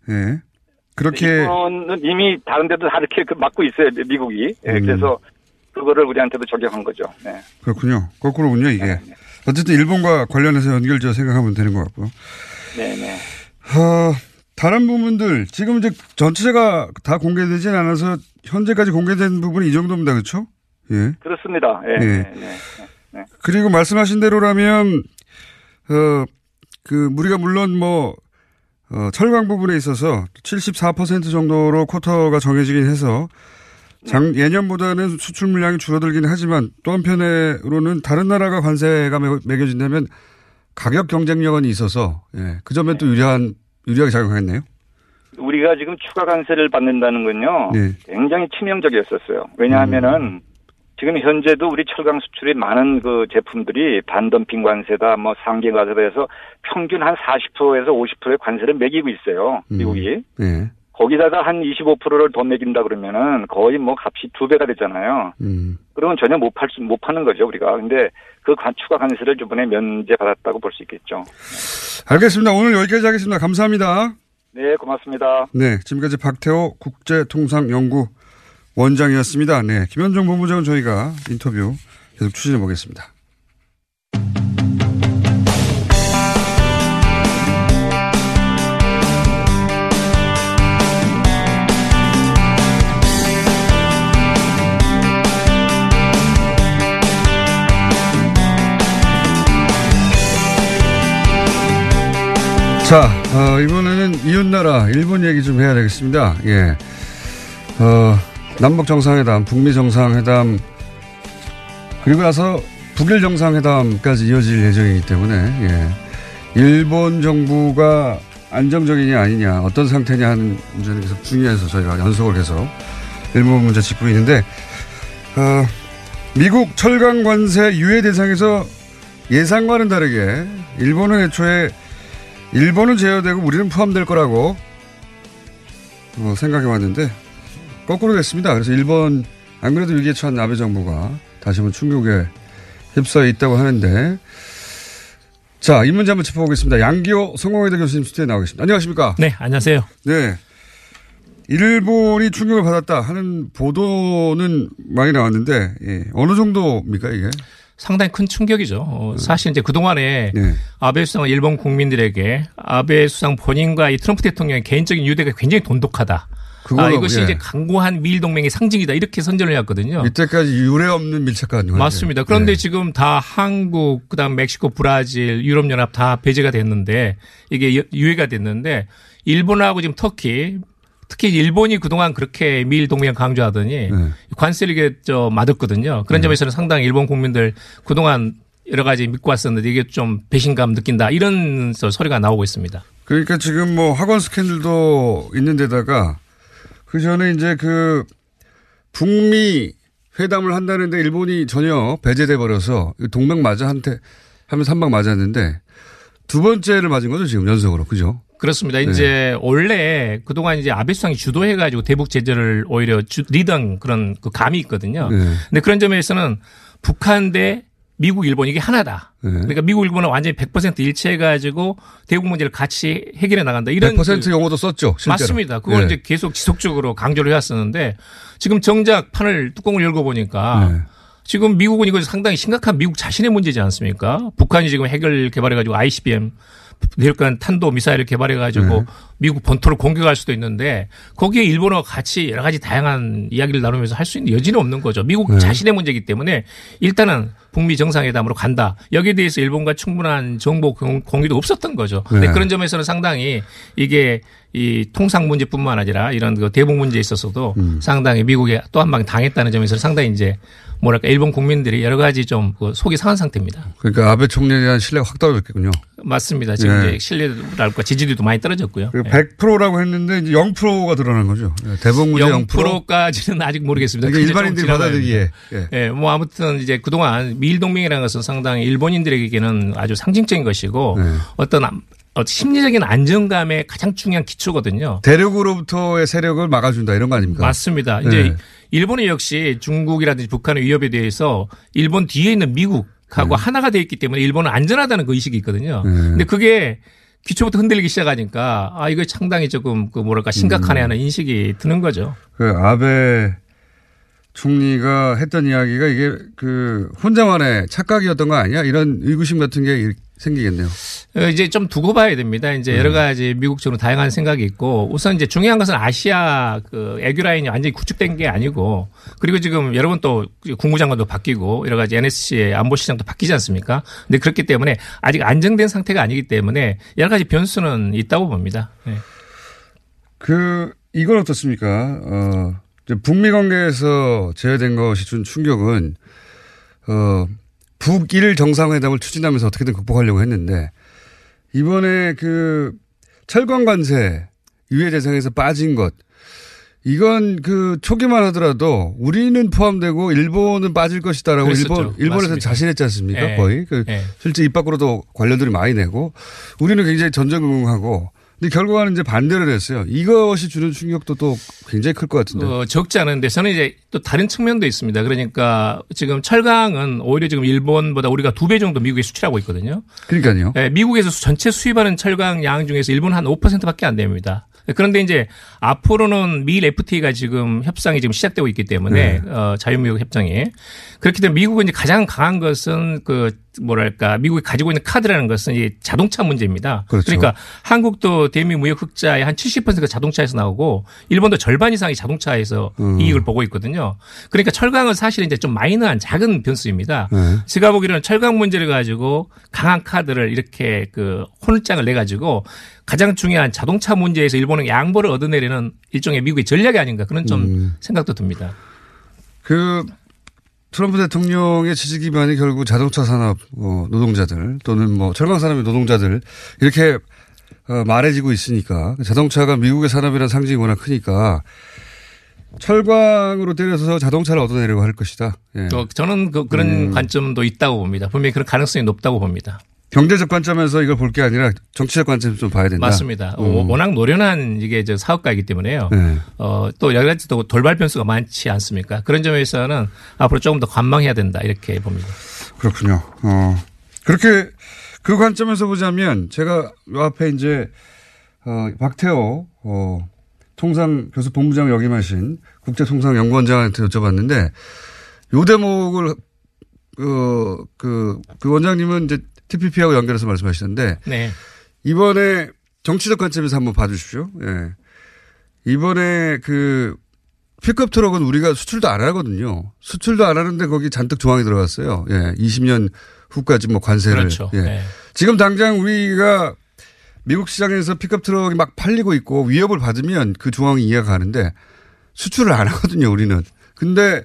예. 그렇게. 일본은 이미 다른 데도 다 이렇게 그 막고 있어요. 미국이. 예, 음. 그래서 그거를 우리한테도 적용한 거죠. 네. 그렇군요. 거꾸로군요, 이게. 어쨌든 일본과 관련해서 연결지어 생각하면 되는 것 같고요. 네 네. 어, 다른 부분들, 지금 이제 전체가 다 공개되진 않아서 현재까지 공개된 부분이 이 정도입니다. 그렇죠? 예. 그렇습니다. 예. 예. 네. 네. 네. 그리고 말씀하신 대로라면, 어, 그, 우리가 물론 뭐, 어, 철강 부분에 있어서 74% 정도로 쿼터가 정해지긴 해서 장, 예년보다는 수출 물량이 줄어들긴 하지만 또 한편으로는 다른 나라가 관세가 매- 매겨진다면 가격 경쟁력은 있어서 예, 그 점에 또 유리한, 유리하게 작용했네요. 우리가 지금 추가 관세를 받는다는 건요. 네. 굉장히 치명적이었었어요. 왜냐하면은 지금 현재도 우리 철강 수출이 많은 그 제품들이 반덤핑 관세다, 뭐 상계 관세다 해서 평균 한 40%에서 50%의 관세를 매기고 있어요. 미국이. 예. 거기다가 한 25%를 더 매긴다 그러면은 거의 뭐 값이 두 배가 되잖아요. 음. 그러면 전혀 못 팔 수, 못 파는 거죠, 우리가. 근데 그 관- 추가 관세를 이번에 면제받았다고 볼 수 있겠죠. 알겠습니다. 오늘 여기까지 하겠습니다. 감사합니다. 네, 고맙습니다. 네, 지금까지 박태호 국제통상연구 원장이었습니다. 네, 김현정 본부장은 저희가 인터뷰 계속 추진해 보겠습니다. 자, 어, 이번에는 이웃나라 일본 얘기 좀 해야 되겠습니다. 예. 어, 남북 정상회담, 북미 정상회담, 그리고 나서 북일 정상회담까지 이어질 예정이기 때문에, 예. 일본 정부가 안정적이냐 아니냐, 어떤 상태냐 하는 문제는 계속 중요해서 저희가 연속을 해서 일본 문제 짚고 있는데, 어, 미국 철강 관세 유예 대상에서 예상과는 다르게 일본은 애초에 일본은 제외되고 우리는 포함될 거라고 어, 생각해 왔는데 거꾸로 됐습니다. 그래서 일본 안 그래도 위기에 처한 아베 정부가 다시 한번 충격에 휩싸여 있다고 하는데 자, 이 문제 한번 짚어보겠습니다. 양기호 성공회대 교수님 스튜디오에 나와 계십니다. 안녕하십니까? 네, 안녕하세요. 네. 일본이 충격을 받았다 하는 보도는 많이 나왔는데 예. 어느 정도입니까 이게? 상당히 큰 충격이죠. 어, 사실 이제 그동안에 네. 아베 수상은 일본 국민들에게 아베 수상 본인과 이 트럼프 대통령의 개인적인 유대가 굉장히 돈독하다. 아, 이것이 예. 이제 강고한 미일 동맹의 상징이다. 이렇게 선전을 해왔거든요. 이때까지 유례 없는 밀착 네. 관계. 맞습니다. 그런데 지금 다 한국, 그다음 멕시코, 브라질, 유럽 연합 다 배제가 됐는데 이게 유- 유예가 됐는데 일본하고 지금 터키 특히 일본이 그동안 그렇게 미일 동맹 강조하더니 관세를 이게 저 맞았거든요. 그런 점에서는 상당히 일본 국민들 그동안 여러 가지 믿고 왔었는데 이게 좀 배신감 느낀다 이런 소- 소리가 나오고 있습니다. 그러니까 지금 뭐 학원 스캔들도 있는 데다가 그 전에 이제 그 북미 회담을 한다는데 일본이 전혀 배제돼 버려서 동맹 맞아 한테 하면서 한방 맞았는데 두 번째를 맞은 거죠 지금 연속으로 그죠? 그렇습니다. 네. 이제 원래 그동안 이제 아베 수상이 주도해 가지고 대북 제재를 오히려 주, 리던 그런 그 감이 있거든요. 네. 근데 그런 점에서는 북한 대 미국, 일본 이게 하나다. 네. 그러니까 미국, 일본은 완전히 100% 일치해가지고 대북 문제를 같이 해결해 나간다. 이런 100% 그- 용어도 썼죠. 실제로. 맞습니다. 그걸 네. 이제 계속 지속적으로 강조를 해왔었는데 지금 정작 판을 뚜껑을 열고 보니까 네. 지금 미국은 이거 상당히 심각한 미국 자신의 문제지 않습니까? 북한이 지금 핵을 개발해가지고 ICBM 대륙간 탄도 미사일을 개발해 가지고 네. 미국 본토를 공격할 수도 있는데 거기에 일본어가 같이 여러 가지 다양한 이야기를 나누면서 할 수 있는 여지는 없는 거죠. 미국 네. 자신의 문제이기 때문에 일단은 북미 정상회담으로 간다. 여기에 대해서 일본과 충분한 정보 공- 공유도 없었던 거죠. 네. 그런 점에서는 상당히 이게 이 통상 문제뿐만 아니라 이런 그 대북 문제에 있어서도 음. 상당히 미국에 또 한 방 당했다는 점에서 상당히 이제 뭐랄까 일본 국민들이 여러 가지 좀그 속이 상한 상태입니다. 그러니까 아베 총리에 대한 신뢰가 확 떨어졌겠군요. 맞습니다. 지금 예. 이제 신뢰랄까 지지율도 많이 떨어졌고요. 그리고 100%라고 했는데 이제 0%가 드러난 거죠. 예, 대북 문제 0%. 0%까지는 아직 모르겠습니다. 근데 일반인들이 받아들이기에. 됩니다. 예. 뭐 아무튼 이제 그동안 미일 동맹이라는 것은 상당히 일본인들에게는 아주 상징적인 것이고 네. 어떤 안- 어, 심리적인 안정감의 가장 중요한 기초거든요. 대륙으로부터의 세력을 막아준다 이런 거 아닙니까? 맞습니다. 이제 네. 일본이 역시 중국이라든지 북한의 위협에 대해서 일본 뒤에 있는 미국하고 하나가 되어 있기 때문에 일본은 안전하다는 그 의식이 있거든요. 네. 근데 그게 기초부터 흔들리기 시작하니까 아 이거 상당히 조금 그 뭐랄까 심각하네 하는 인식이 드는 거죠. 그 아베 총리가 했던 이야기가 이게 그 혼자만의 착각이었던 거 아니야? 이런 의구심 같은 게 생기겠네요. 어, 이제 좀 두고 봐야 됩니다. 이제 여러 가지 미국적으로 다양한 생각이 있고 우선 이제 중요한 것은 아시아 그 애교 라인이 완전히 구축된 게 아니고 그리고 지금 여러분 또 국무장관도 바뀌고 여러 가지 NSC의 안보시장도 바뀌지 않습니까? 근데 그렇기 때문에 아직 안정된 상태가 아니기 때문에 여러 가지 변수는 있다고 봅니다. 네. 그 이건 어떻습니까? 어, 북미 관계에서 제외된 것이 준 충격은 어, 북일 정상회담을 추진하면서 어떻게든 극복하려고 했는데 이번에 그 철강 관세 유예 대상에서 빠진 것 이건 그 초기만 하더라도 우리는 포함되고 일본은 빠질 것이다라고 그랬었죠. 일본 일본에서 맞습니다. 자신했지 않습니까? 네. 거의 그 네. 실제 입 밖으로도 관료들이 많이 내고 우리는 굉장히 전전긍긍하고 근데 결과는 이제 반대로 됐어요. 이것이 주는 충격도 또 굉장히 클 것 같은데. 어, 적지 않은데 저는 이제 또 다른 측면도 있습니다. 그러니까 지금 철강은 오히려 지금 일본보다 우리가 두 배 정도 미국에 수출하고 있거든요. 그러니까요. 네, 미국에서 전체 수입하는 철강 양 중에서 일본은 한 5%밖에 안 됩니다. 그런데 이제 앞으로는 미일 FTA가 지금 협상이 지금 시작되고 있기 때문에 네. 어, 자유무역 협정이 그렇기 때문에 미국은 이제 가장 강한 것은 그 뭐랄까 미국이 가지고 있는 카드라는 것은 이 자동차 문제입니다. 그렇죠. 러니까 한국도 대미 무역 흑자의 한 70%가 자동차에서 나오고 일본도 절반 이상이 자동차에서 음. 이익을 보고 있거든요. 그러니까 철강은 사실은 이제 좀 마이너한 작은 변수입니다. 네. 제가 보기로는 철강 문제를 가지고 강한 카드를 이렇게 그 혼을장을 내 가지고 가장 중요한 자동차 문제에서 일본은 양보를 얻어내려는 일종의 미국의 전략이 아닌가 그런 좀 음. 생각도 듭니다. 그 트럼프 대통령의 지지 기반이 결국 자동차 산업 어, 노동자들 또는 뭐 철강 산업의 노동자들 이렇게 어, 말해지고 있으니까 자동차가 미국의 산업이라는 상징이 워낙 크니까 철광으로 때려서 자동차를 얻어내려고 할 것이다. 예. 또 저는 그, 런 음. 관점도 있다고 봅니다. 분명히 그런 가능성이 높다고 봅니다. 경제적 관점에서 이걸 볼 게 아니라 정치적 관점에서 좀 봐야 된다. 맞습니다. 음. 어, 워낙 노련한 이게 저 사업가이기 때문에요. 네. 어, 또 여러 가지 또 돌발 변수가 많지 않습니까? 그런 점에서는 앞으로 조금 더 관망해야 된다 이렇게 봅니다. 그렇군요. 어, 그렇게 그 관점에서 보자면 제가 요 앞에 이제 어, 박태호 어, 통상 교수 본부장 역임하신 국제통상연구원장한테 여쭤봤는데 요 대목을 그, 그, 그 원장님은 이제 TPP하고 연결해서 말씀하시는데 네. 이번에 정치적 관점에서 한번 봐주십시오. 예. 이번에 그 픽업 트럭은 우리가 수출도 안 하거든요. 수출도 안 하는데 거기 잔뜩 조항이 들어갔어요. 예. 20년 후까지 뭐 관세를. 그렇죠. 예. 네. 지금 당장 우리가 미국 시장에서 픽업 트럭이 막 팔리고 있고 위협을 받으면 그 조항이 이해가 가는데 수출을 안 하거든요, 우리는. 근데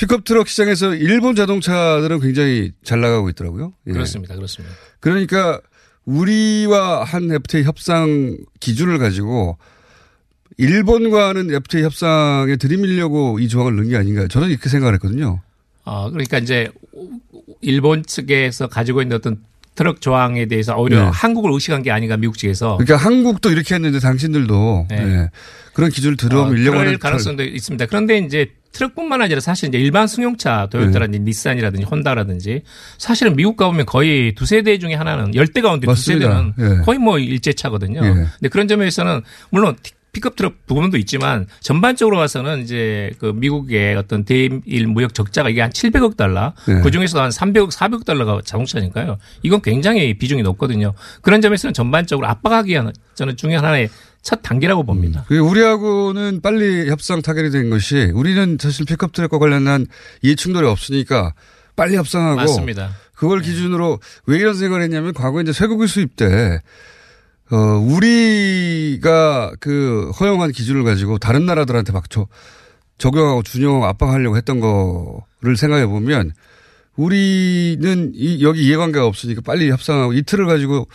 픽업 트럭 시장에서 일본 자동차들은 굉장히 잘 나가고 있더라고요. 예. 그렇습니다. 그렇습니다. 그러니까 우리와 한 FTA 협상 기준을 가지고 일본과 하는 FTA 협상에 들이밀려고 이 조항을 넣은 게 아닌가 저는 이렇게 생각을 했거든요. 어, 그러니까 이제 일본 측에서 가지고 있는 어떤 트럭 조항에 대해서 오히려 네. 한국을 의식한 게 아닌가 미국 측에서 그러니까 한국도 이렇게 했는데 당신들도 네. 예. 그런 기준을 어, 들어밀려고 그럴 하는 가능성도 있습니다. 그런데 이제 트럭뿐만 아니라 사실 이제 일반 승용차 도요타라든지 네. 니산이라든지 혼다라든지 사실은 미국 가보면 거의 두세 대 중에 하나는 열 대 가운데 두세 맞습니다. 대는 예. 거의 뭐 일제차거든요. 예. 근데 그런 점에서는 물론 티- 픽업 트럭 부분도 있지만 전반적으로 봐서는 이제 그 미국의 어떤 대일 무역 적자가 이게 한 700억 달러 예. 그 중에서 한 300억, 400억 달러가 자동차니까요. 이건 굉장히 비중이 높거든요. 그런 점에서는 전반적으로 압박하기 위한 저는 중요한 하나의 첫 단계라고 봅니다. 그 우리하고는 빨리 협상 타결이 된 것이 우리는 사실 픽업 트럭과 관련한 이해 충돌이 없으니까 빨리 협상하고 맞습니다. 그걸 기준으로 왜 이런 생각을 했냐면 과거에 이제 쇠고기 수입 때 어, 우리가 그 허용한 기준을 가지고 다른 나라들한테 막 저, 적용하고 준용하고 압박하려고 했던 거를 생각해 보면 우리는 이, 여기 이해관계가 없으니까 빨리 협상하고 이틀을 가지고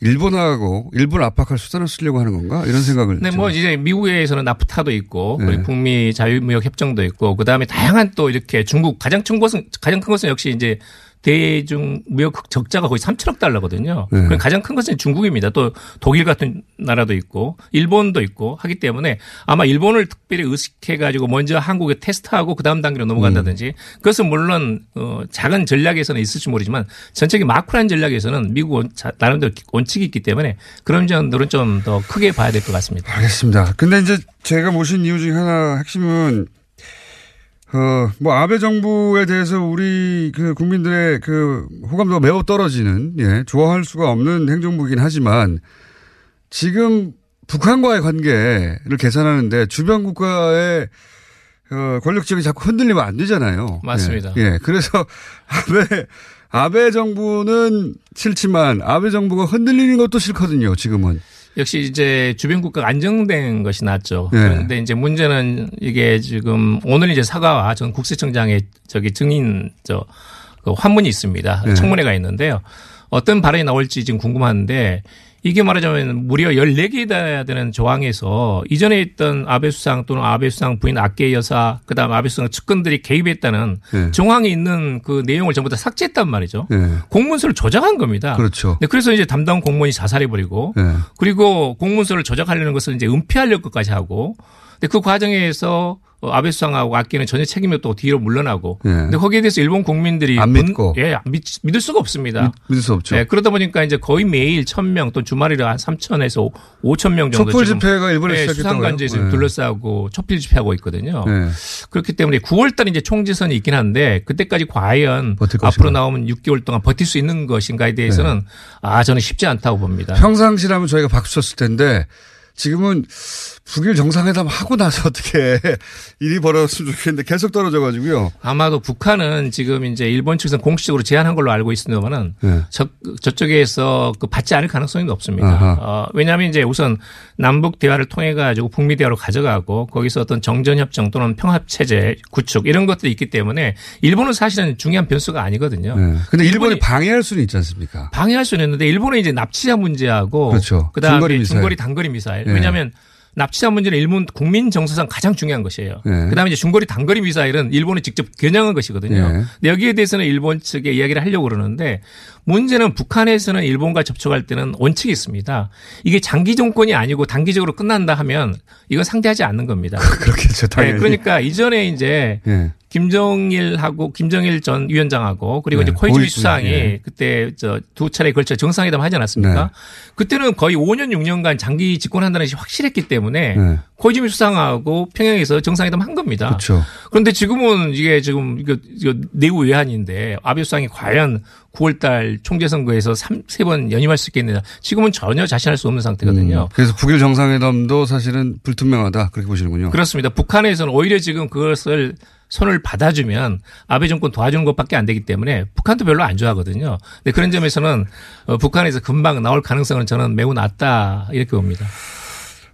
일본하고 일본 압박할 수단을 쓰려고 하는 건가 이런 생각을. 네, 뭐 이제 미국에서는 나프타도 있고 네. 북미 자유무역 협정도 있고 그 다음에 다양한 또 이렇게 중국 가장 큰 것은 가장 큰 것은 역시 이제 대중 무역 적자가 거의 3천억 달러거든요. 네. 가장 큰 것은 중국입니다. 또 독일 같은 나라도 있고 일본도 있고 하기 때문에 아마 일본을 특별히 의식해 가지고 먼저 한국에 테스트하고 그다음 단계로 넘어간다든지 그것은 물론 어 작은 전략에서는 있을지 모르지만 전체적인 마크란 전략에서는 미국 원- 자- 나름대로 원칙이 있기 때문에 그런 점들은 좀 더 크게 봐야 될 것 같습니다. 알겠습니다. 근데 이제 제가 모신 이유 중에 하나 핵심은 어, 뭐 아베 정부에 대해서 우리 그 국민들의 그 호감도가 매우 떨어지는 예, 좋아할 수가 없는 행정부이긴 하지만 지금 북한과의 관계를 계산하는데 주변 국가의 어, 권력 지역이 자꾸 흔들리면 안 되잖아요. 맞습니다. 예, 예. 그래서 아베 아베 정부는 싫지만 아베 정부가 흔들리는 것도 싫거든요. 지금은. 역시 이제 주변 국가가 안정된 것이 낫죠. 네. 그런데 이제 문제는 이게 지금 오늘 이제 사과와 전 국세청장의 저기 증인 저 그 환문이 있습니다. 네. 청문회가 있는데요. 어떤 발언이 나올지 지금 궁금한데 이게 말하자면 무려 14개 다 되는 조항에서 이전에 있던 아베 수상 또는 아베 수상 부인 악계 여사 그다음 아베 수상 측근들이 개입했다는 네. 정황이 있는 그 내용을 전부 다 삭제했단 말이죠. 네. 공문서를 조작한 겁니다. 그렇죠. 네, 그래서 이제 담당 공무원이 자살해 버리고 예. 그리고 공문서를 조작하려는 것을 이제 은폐하려고까지 하고 근데 그 과정에서 어, 아베 수상하고 악기는 전혀 책임이 또 뒤로 물러나고 예. 근데 거기에 대해서 일본 국민들이 안 분- 믿고. 예, 안 믿, 믿을 수가 없습니다. 믿 을 수 없죠. 예, 그러다 보니까 이제 거의 매일 1000명 또 주말이라 한 3000에서 5000명 정도 촛불 지금 집회가 일본에 예, 시작했다고요? 수상관제에서 예. 둘러싸고 촛불 집회하고 있거든요. 예. 그렇기 때문에 9월 달에 이제 총재선이 있긴 한데 그때까지 과연 앞으로? 나오면 6개월 동안 버틸 수 있는 것인가에 대해서는 네. 아 저는 쉽지 않다고 봅니다. 평상시라면 저희가 박수 쳤을 텐데 지금은 북일 정상회담 하고 나서 어떻게 일이 벌어졌으면 좋겠는데 계속 떨어져 가지고요. 아마도 북한은 지금 이제 일본 측에서 공식적으로 제안한 걸로 알고 있습니다만은 네. 저, 저쪽에서 그 받지 않을 가능성이 높습니다. 아하. 어, 왜냐하면 이제 우선 남북 대화를 통해 가지고 북미 대화로 가져가고 거기서 어떤 정전 협정 또는 평합 체제 구축 이런 것들이 있기 때문에 일본은 사실은 중요한 변수가 아니거든요. 네. 근데 일본이 방해할 수는 있지 않습니까? 방해할 수는 있는데 일본은 이제 납치자 문제하고 그렇죠. 그다음에 중거리 중거리, 미사일. 단거리 미사일. 예. 왜냐하면 납치자 문제는 일본 국민 정서상 가장 중요한 것이에요. 예. 그다음에 이제 중거리 단거리 미사일은 일본이 직접 겨냥한 것이거든요. 예. 근데 여기에 대해서는 일본 측에 이야기를 하려고 그러는데 문제는 북한에서는 일본과 접촉할 때는 원칙이 있습니다. 이게 장기 정권이 아니고 단기적으로 끝난다 하면 이건 상대하지 않는 겁니다. 그렇겠죠. 당연히. 네, 그러니까 이전에 이제 예. 김정일하고 김정일 전 위원장하고 그리고 네, 이제 코이즈미 수상이 예. 그때 저 두 차례 걸쳐 정상회담 하지 않았습니까? 네. 그때는 거의 5년 6년간 장기 집권한다는 것이 확실했기 때문에 네. 코이즈미 수상하고 평양에서 정상회담 한 겁니다. 그렇죠. 그런데 지금은 이게 지금 이거, 이거 내부 외환인데 아베 수상이 과연 9월달 총재 선거에서 3, 세번 연임할 수 있겠느냐. 지금은 전혀 자신할 수 없는 상태거든요. 음, 그래서 북일 정상회담도 사실은 불투명하다 그렇게 보시는군요. 그렇습니다. 북한에서는 오히려 지금 그것을 손을 받아주면 아베 정권 도와주는 것밖에 안 되기 때문에 북한도 별로 안 좋아하거든요. 근데 그런 점에서는 어, 북한에서 금방 나올 가능성은 저는 매우 낮다 이렇게 봅니다.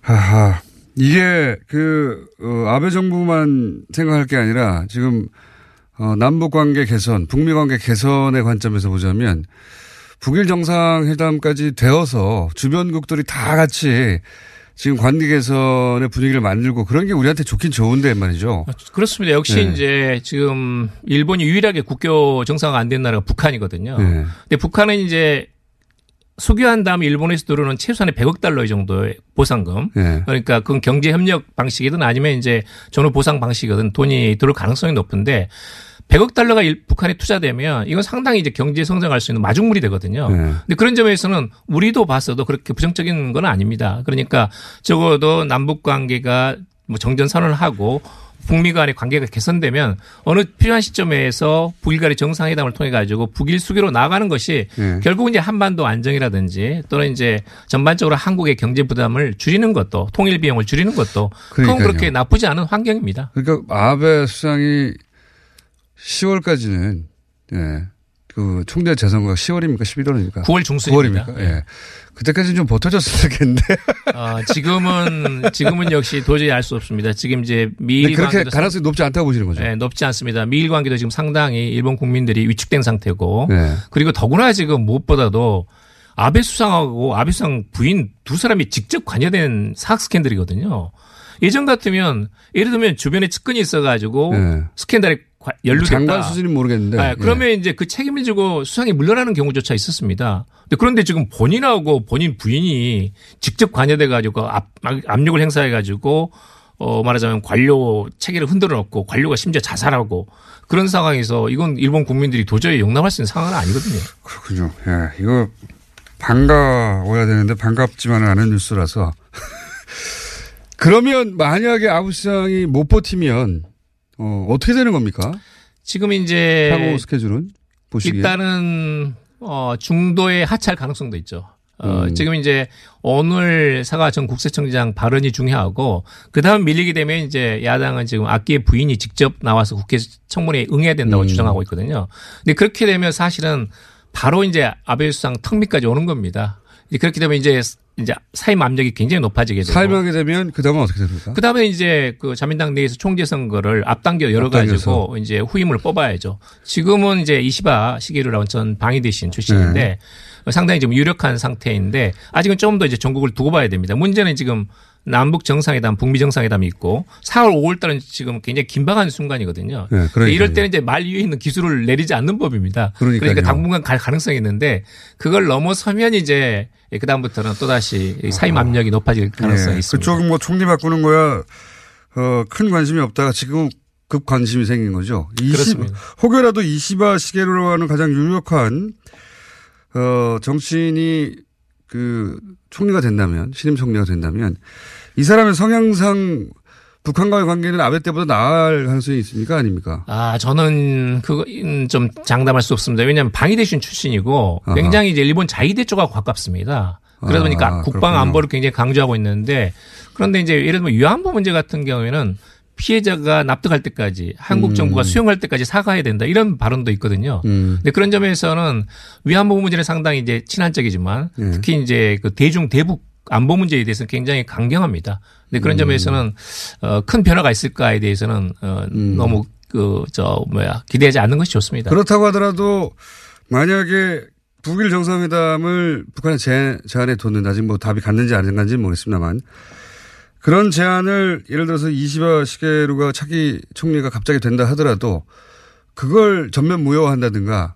하하. 이게 그 어, 아베 정부만 생각할 게 아니라 지금 어, 남북 관계 개선, 북미 관계 개선의 관점에서 보자면 북일 정상회담까지 되어서 주변국들이 다 같이 지금 관계 개선의 분위기를 만들고 그런 게 우리한테 좋긴 좋은데 말이죠. 그렇습니다. 역시 네. 이제 지금 일본이 유일하게 국교 정상화 안 된 나라가 북한이거든요. 네. 근데 북한은 이제 수교한 다음에 일본에서 들어오는 최소한의 100억 달러 정도의 보상금. 네. 그러니까 그건 경제 협력 방식이든 아니면 이제 전후 보상 방식이든 돈이 들어올 가능성이 높은데 100억 달러가 일- 북한에 투자되면 이건 상당히 이제 경제 성장할 수 있는 마중물이 되거든요. 네. 근데 그런 점에서는 우리도 봤어도 그렇게 부정적인 건 아닙니다. 그러니까 적어도 남북 관계가 뭐 정전 선언을 하고 북미 간의 관계가 개선되면 어느 필요한 시점에서 북일 간의 정상회담을 통해 가지고 북일 수교로 나아가는 것이 네. 결국 이제 한반도 안정이라든지 또는 이제 전반적으로 한국의 경제 부담을 줄이는 것도 통일 비용을 줄이는 것도 그건. 그렇게 나쁘지 않은 환경입니다. 그러니까 아베 수상이 10월까지는 예. 그 총재 재선거가 10월입니까? 11월입니까? 9월 중순입니다. 9월입니까? 예. 그때까지는 좀 버텨줬으면 좋겠는데. 어, 지금은 지금은 역시 도저히 알 수 없습니다. 지금 이제 미일 근데 그렇게 가능성이 높지 않다고 보시는 거죠. 네, 높지 않습니다. 미일 관계도 지금 상당히 일본 국민들이 위축된 상태고 네. 그리고 더구나 지금 무엇보다도 아베 수상하고 아베 수상 부인 두 사람이 직접 관여된 사학 스캔들이거든요. 예전 같으면 예를 들면 주변에 측근이 있어가지고 네. 스캔들에 과- 연루됐다. 장관 수준은 모르겠는데. 네, 그러면 이제 그 책임을 지고 수상이 물러나는 경우조차 있었습니다. 그런데 지금 본인하고 본인 부인이 직접 관여돼 가지고 압, 압력을 행사해 가지고 어 말하자면 관료 체계를 흔들어 놓고 관료가 심지어 자살하고 그런 상황에서 이건 일본 국민들이 도저히 용납할 수 있는 상황은 아니거든요. 그렇군요. 예. 이거 반가워야 되는데 반갑지만은 않은 뉴스라서. 그러면 만약에 아부 시장이 못 버티면 어, 어떻게 되는 겁니까? 지금 이제 향후 스케줄은 보시기에. 일단은 어 중도에 하차할 가능성도 있죠. 어 음. 지금 이제 오늘 사과 전 국세청장 발언이 중요하고 그다음 밀리게 되면 이제 야당은 지금 악기의 부인이 직접 나와서 국회 청문회에 응해야 된다고 음. 주장하고 있거든요. 근데 그렇게 되면 사실은 바로 이제 아베 수상 턱 밑까지 오는 겁니다. 그렇게 되면 이제 이제 사임 압력이 굉장히 높아지게 되고 사임하게 되면 그 다음은 어떻게 됩니까? 그 다음에 이제 그 자민당 내에서 총재 선거를 앞당겨 열어가지고 이제 후임을 뽑아야죠. 지금은 이제 이시바 시게루라고 전 방위대신 출신인데 네. 상당히 좀 유력한 상태인데 아직은 조금 더 이제 전국을 두고 봐야 됩니다. 문제는 지금 남북 정상회담, 북미 정상회담이 있고 4월, 5월 달은 지금 굉장히 긴박한 순간이거든요. 네, 그러니까요. 이럴 때는 이제 말 위에 있는 기술을 내리지 않는 법입니다. 그러니까요. 그러니까 당분간 갈 가능성이 있는데 그걸 넘어서면 이제 그다음부터는 또다시 사임 압력이 높아질 가능성이 예, 있습니다. 그쪽은 뭐 총리 바꾸는 거야 어, 큰 관심이 없다가 지금 급 관심이 생긴 거죠. 이시- 그렇습니다. 혹여라도 이시바 시게루로 하는 가장 유력한 어, 정치인이 그 총리가 된다면 신임 총리가 된다면 이 사람의 성향상 북한과의 관계는 아베 때보다 나을 가능성이 있습니까 아닙니까? 아, 저는 그거 음, 좀 장담할 수 없습니다. 왜냐하면 방위대신 출신이고 아하. 굉장히 이제 일본 자위대 쪽하고 가깝습니다. 그러다 아, 보니까 국방 그렇군요. 안보를 굉장히 강조하고 있는데 그런데 이제 예를 들면 위안부 문제 같은 경우에는 피해자가 납득할 때까지 한국 음. 정부가 수용할 때까지 사과해야 된다 이런 발언도 있거든요. 음. 근데 그런 점에서는 위안부 문제는 상당히 이제 친한적이지만 네. 특히 이제 그 대중 대북 안보 문제에 대해서는 굉장히 강경합니다. 근데 그런 음. 점에서는 어, 큰 변화가 있을까에 대해서는 어, 음. 너무 그 저 뭐야 기대하지 않는 것이 좋습니다. 그렇다고 하더라도 만약에 북일 정상회담을 북한에 제, 제안해 뒀는데 아직 뭐 답이 갔는지 안 갔는지는 모르겠습니다만 그런 제안을 예를 들어서 이시바 시게루가 차기 총리가 갑자기 된다 하더라도 그걸 전면 무효화한다든가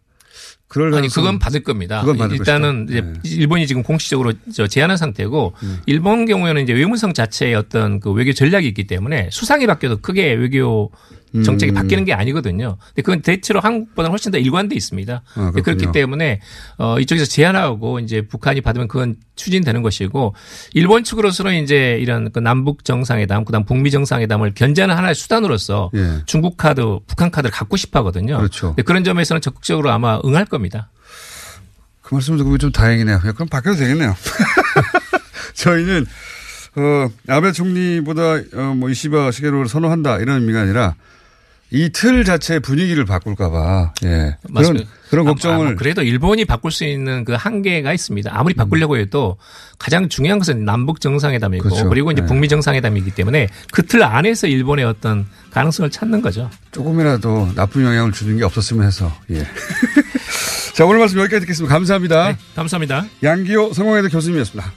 그럴 아니 그건 받을 겁니다. 그건 받을 일단은 것이다. 네. 이제 일본이 지금 공식적으로 저 제안한 상태고 음. 일본 경우에는 이제 외무성 자체의 어떤 그 외교 전략이 있기 때문에 수상이 바뀌어도 크게 외교 정책이 음. 바뀌는 게 아니거든요. 근데 그건 대체로 한국보다는 훨씬 더 일관돼 있습니다. 아. 그렇기 때문에 어 이쪽에서 제안하고 이제 북한이 받으면 그건 추진되는 것이고 일본 측으로서는 이제 이런 그 남북 정상회담 그다음 북미 정상회담을 견제하는 하나의 수단으로서 예. 중국 카드, 북한 카드를 갖고 싶어 하거든요. 그렇죠. 그런 점에서는 적극적으로 아마 응할 겁니다. 그 말씀 듣고 좀 다행이네요. 야, 그럼 바뀌어도 되겠네요. 저희는 어, 아베 총리보다 어, 뭐 이시바 시게로를 선호한다 이런 의미가 아니라 이 틀 자체의 분위기를 바꿀까봐 예. 그런 맞습니다. 그런 아, 걱정을 아, 그래도 일본이 바꿀 수 있는 그 한계가 있습니다. 아무리 바꾸려고 해도 가장 중요한 것은 남북 정상회담이고 그렇죠. 그리고 이제 네. 북미 정상회담이기 때문에 그 틀 안에서 일본의 어떤 가능성을 찾는 거죠. 조금이라도 나쁜 영향을 주는 게 없었으면 해서 예. 자 오늘 말씀 여기까지 듣겠습니다. 감사합니다. 감사합니다. 양기호 성공회대 교수님이었습니다.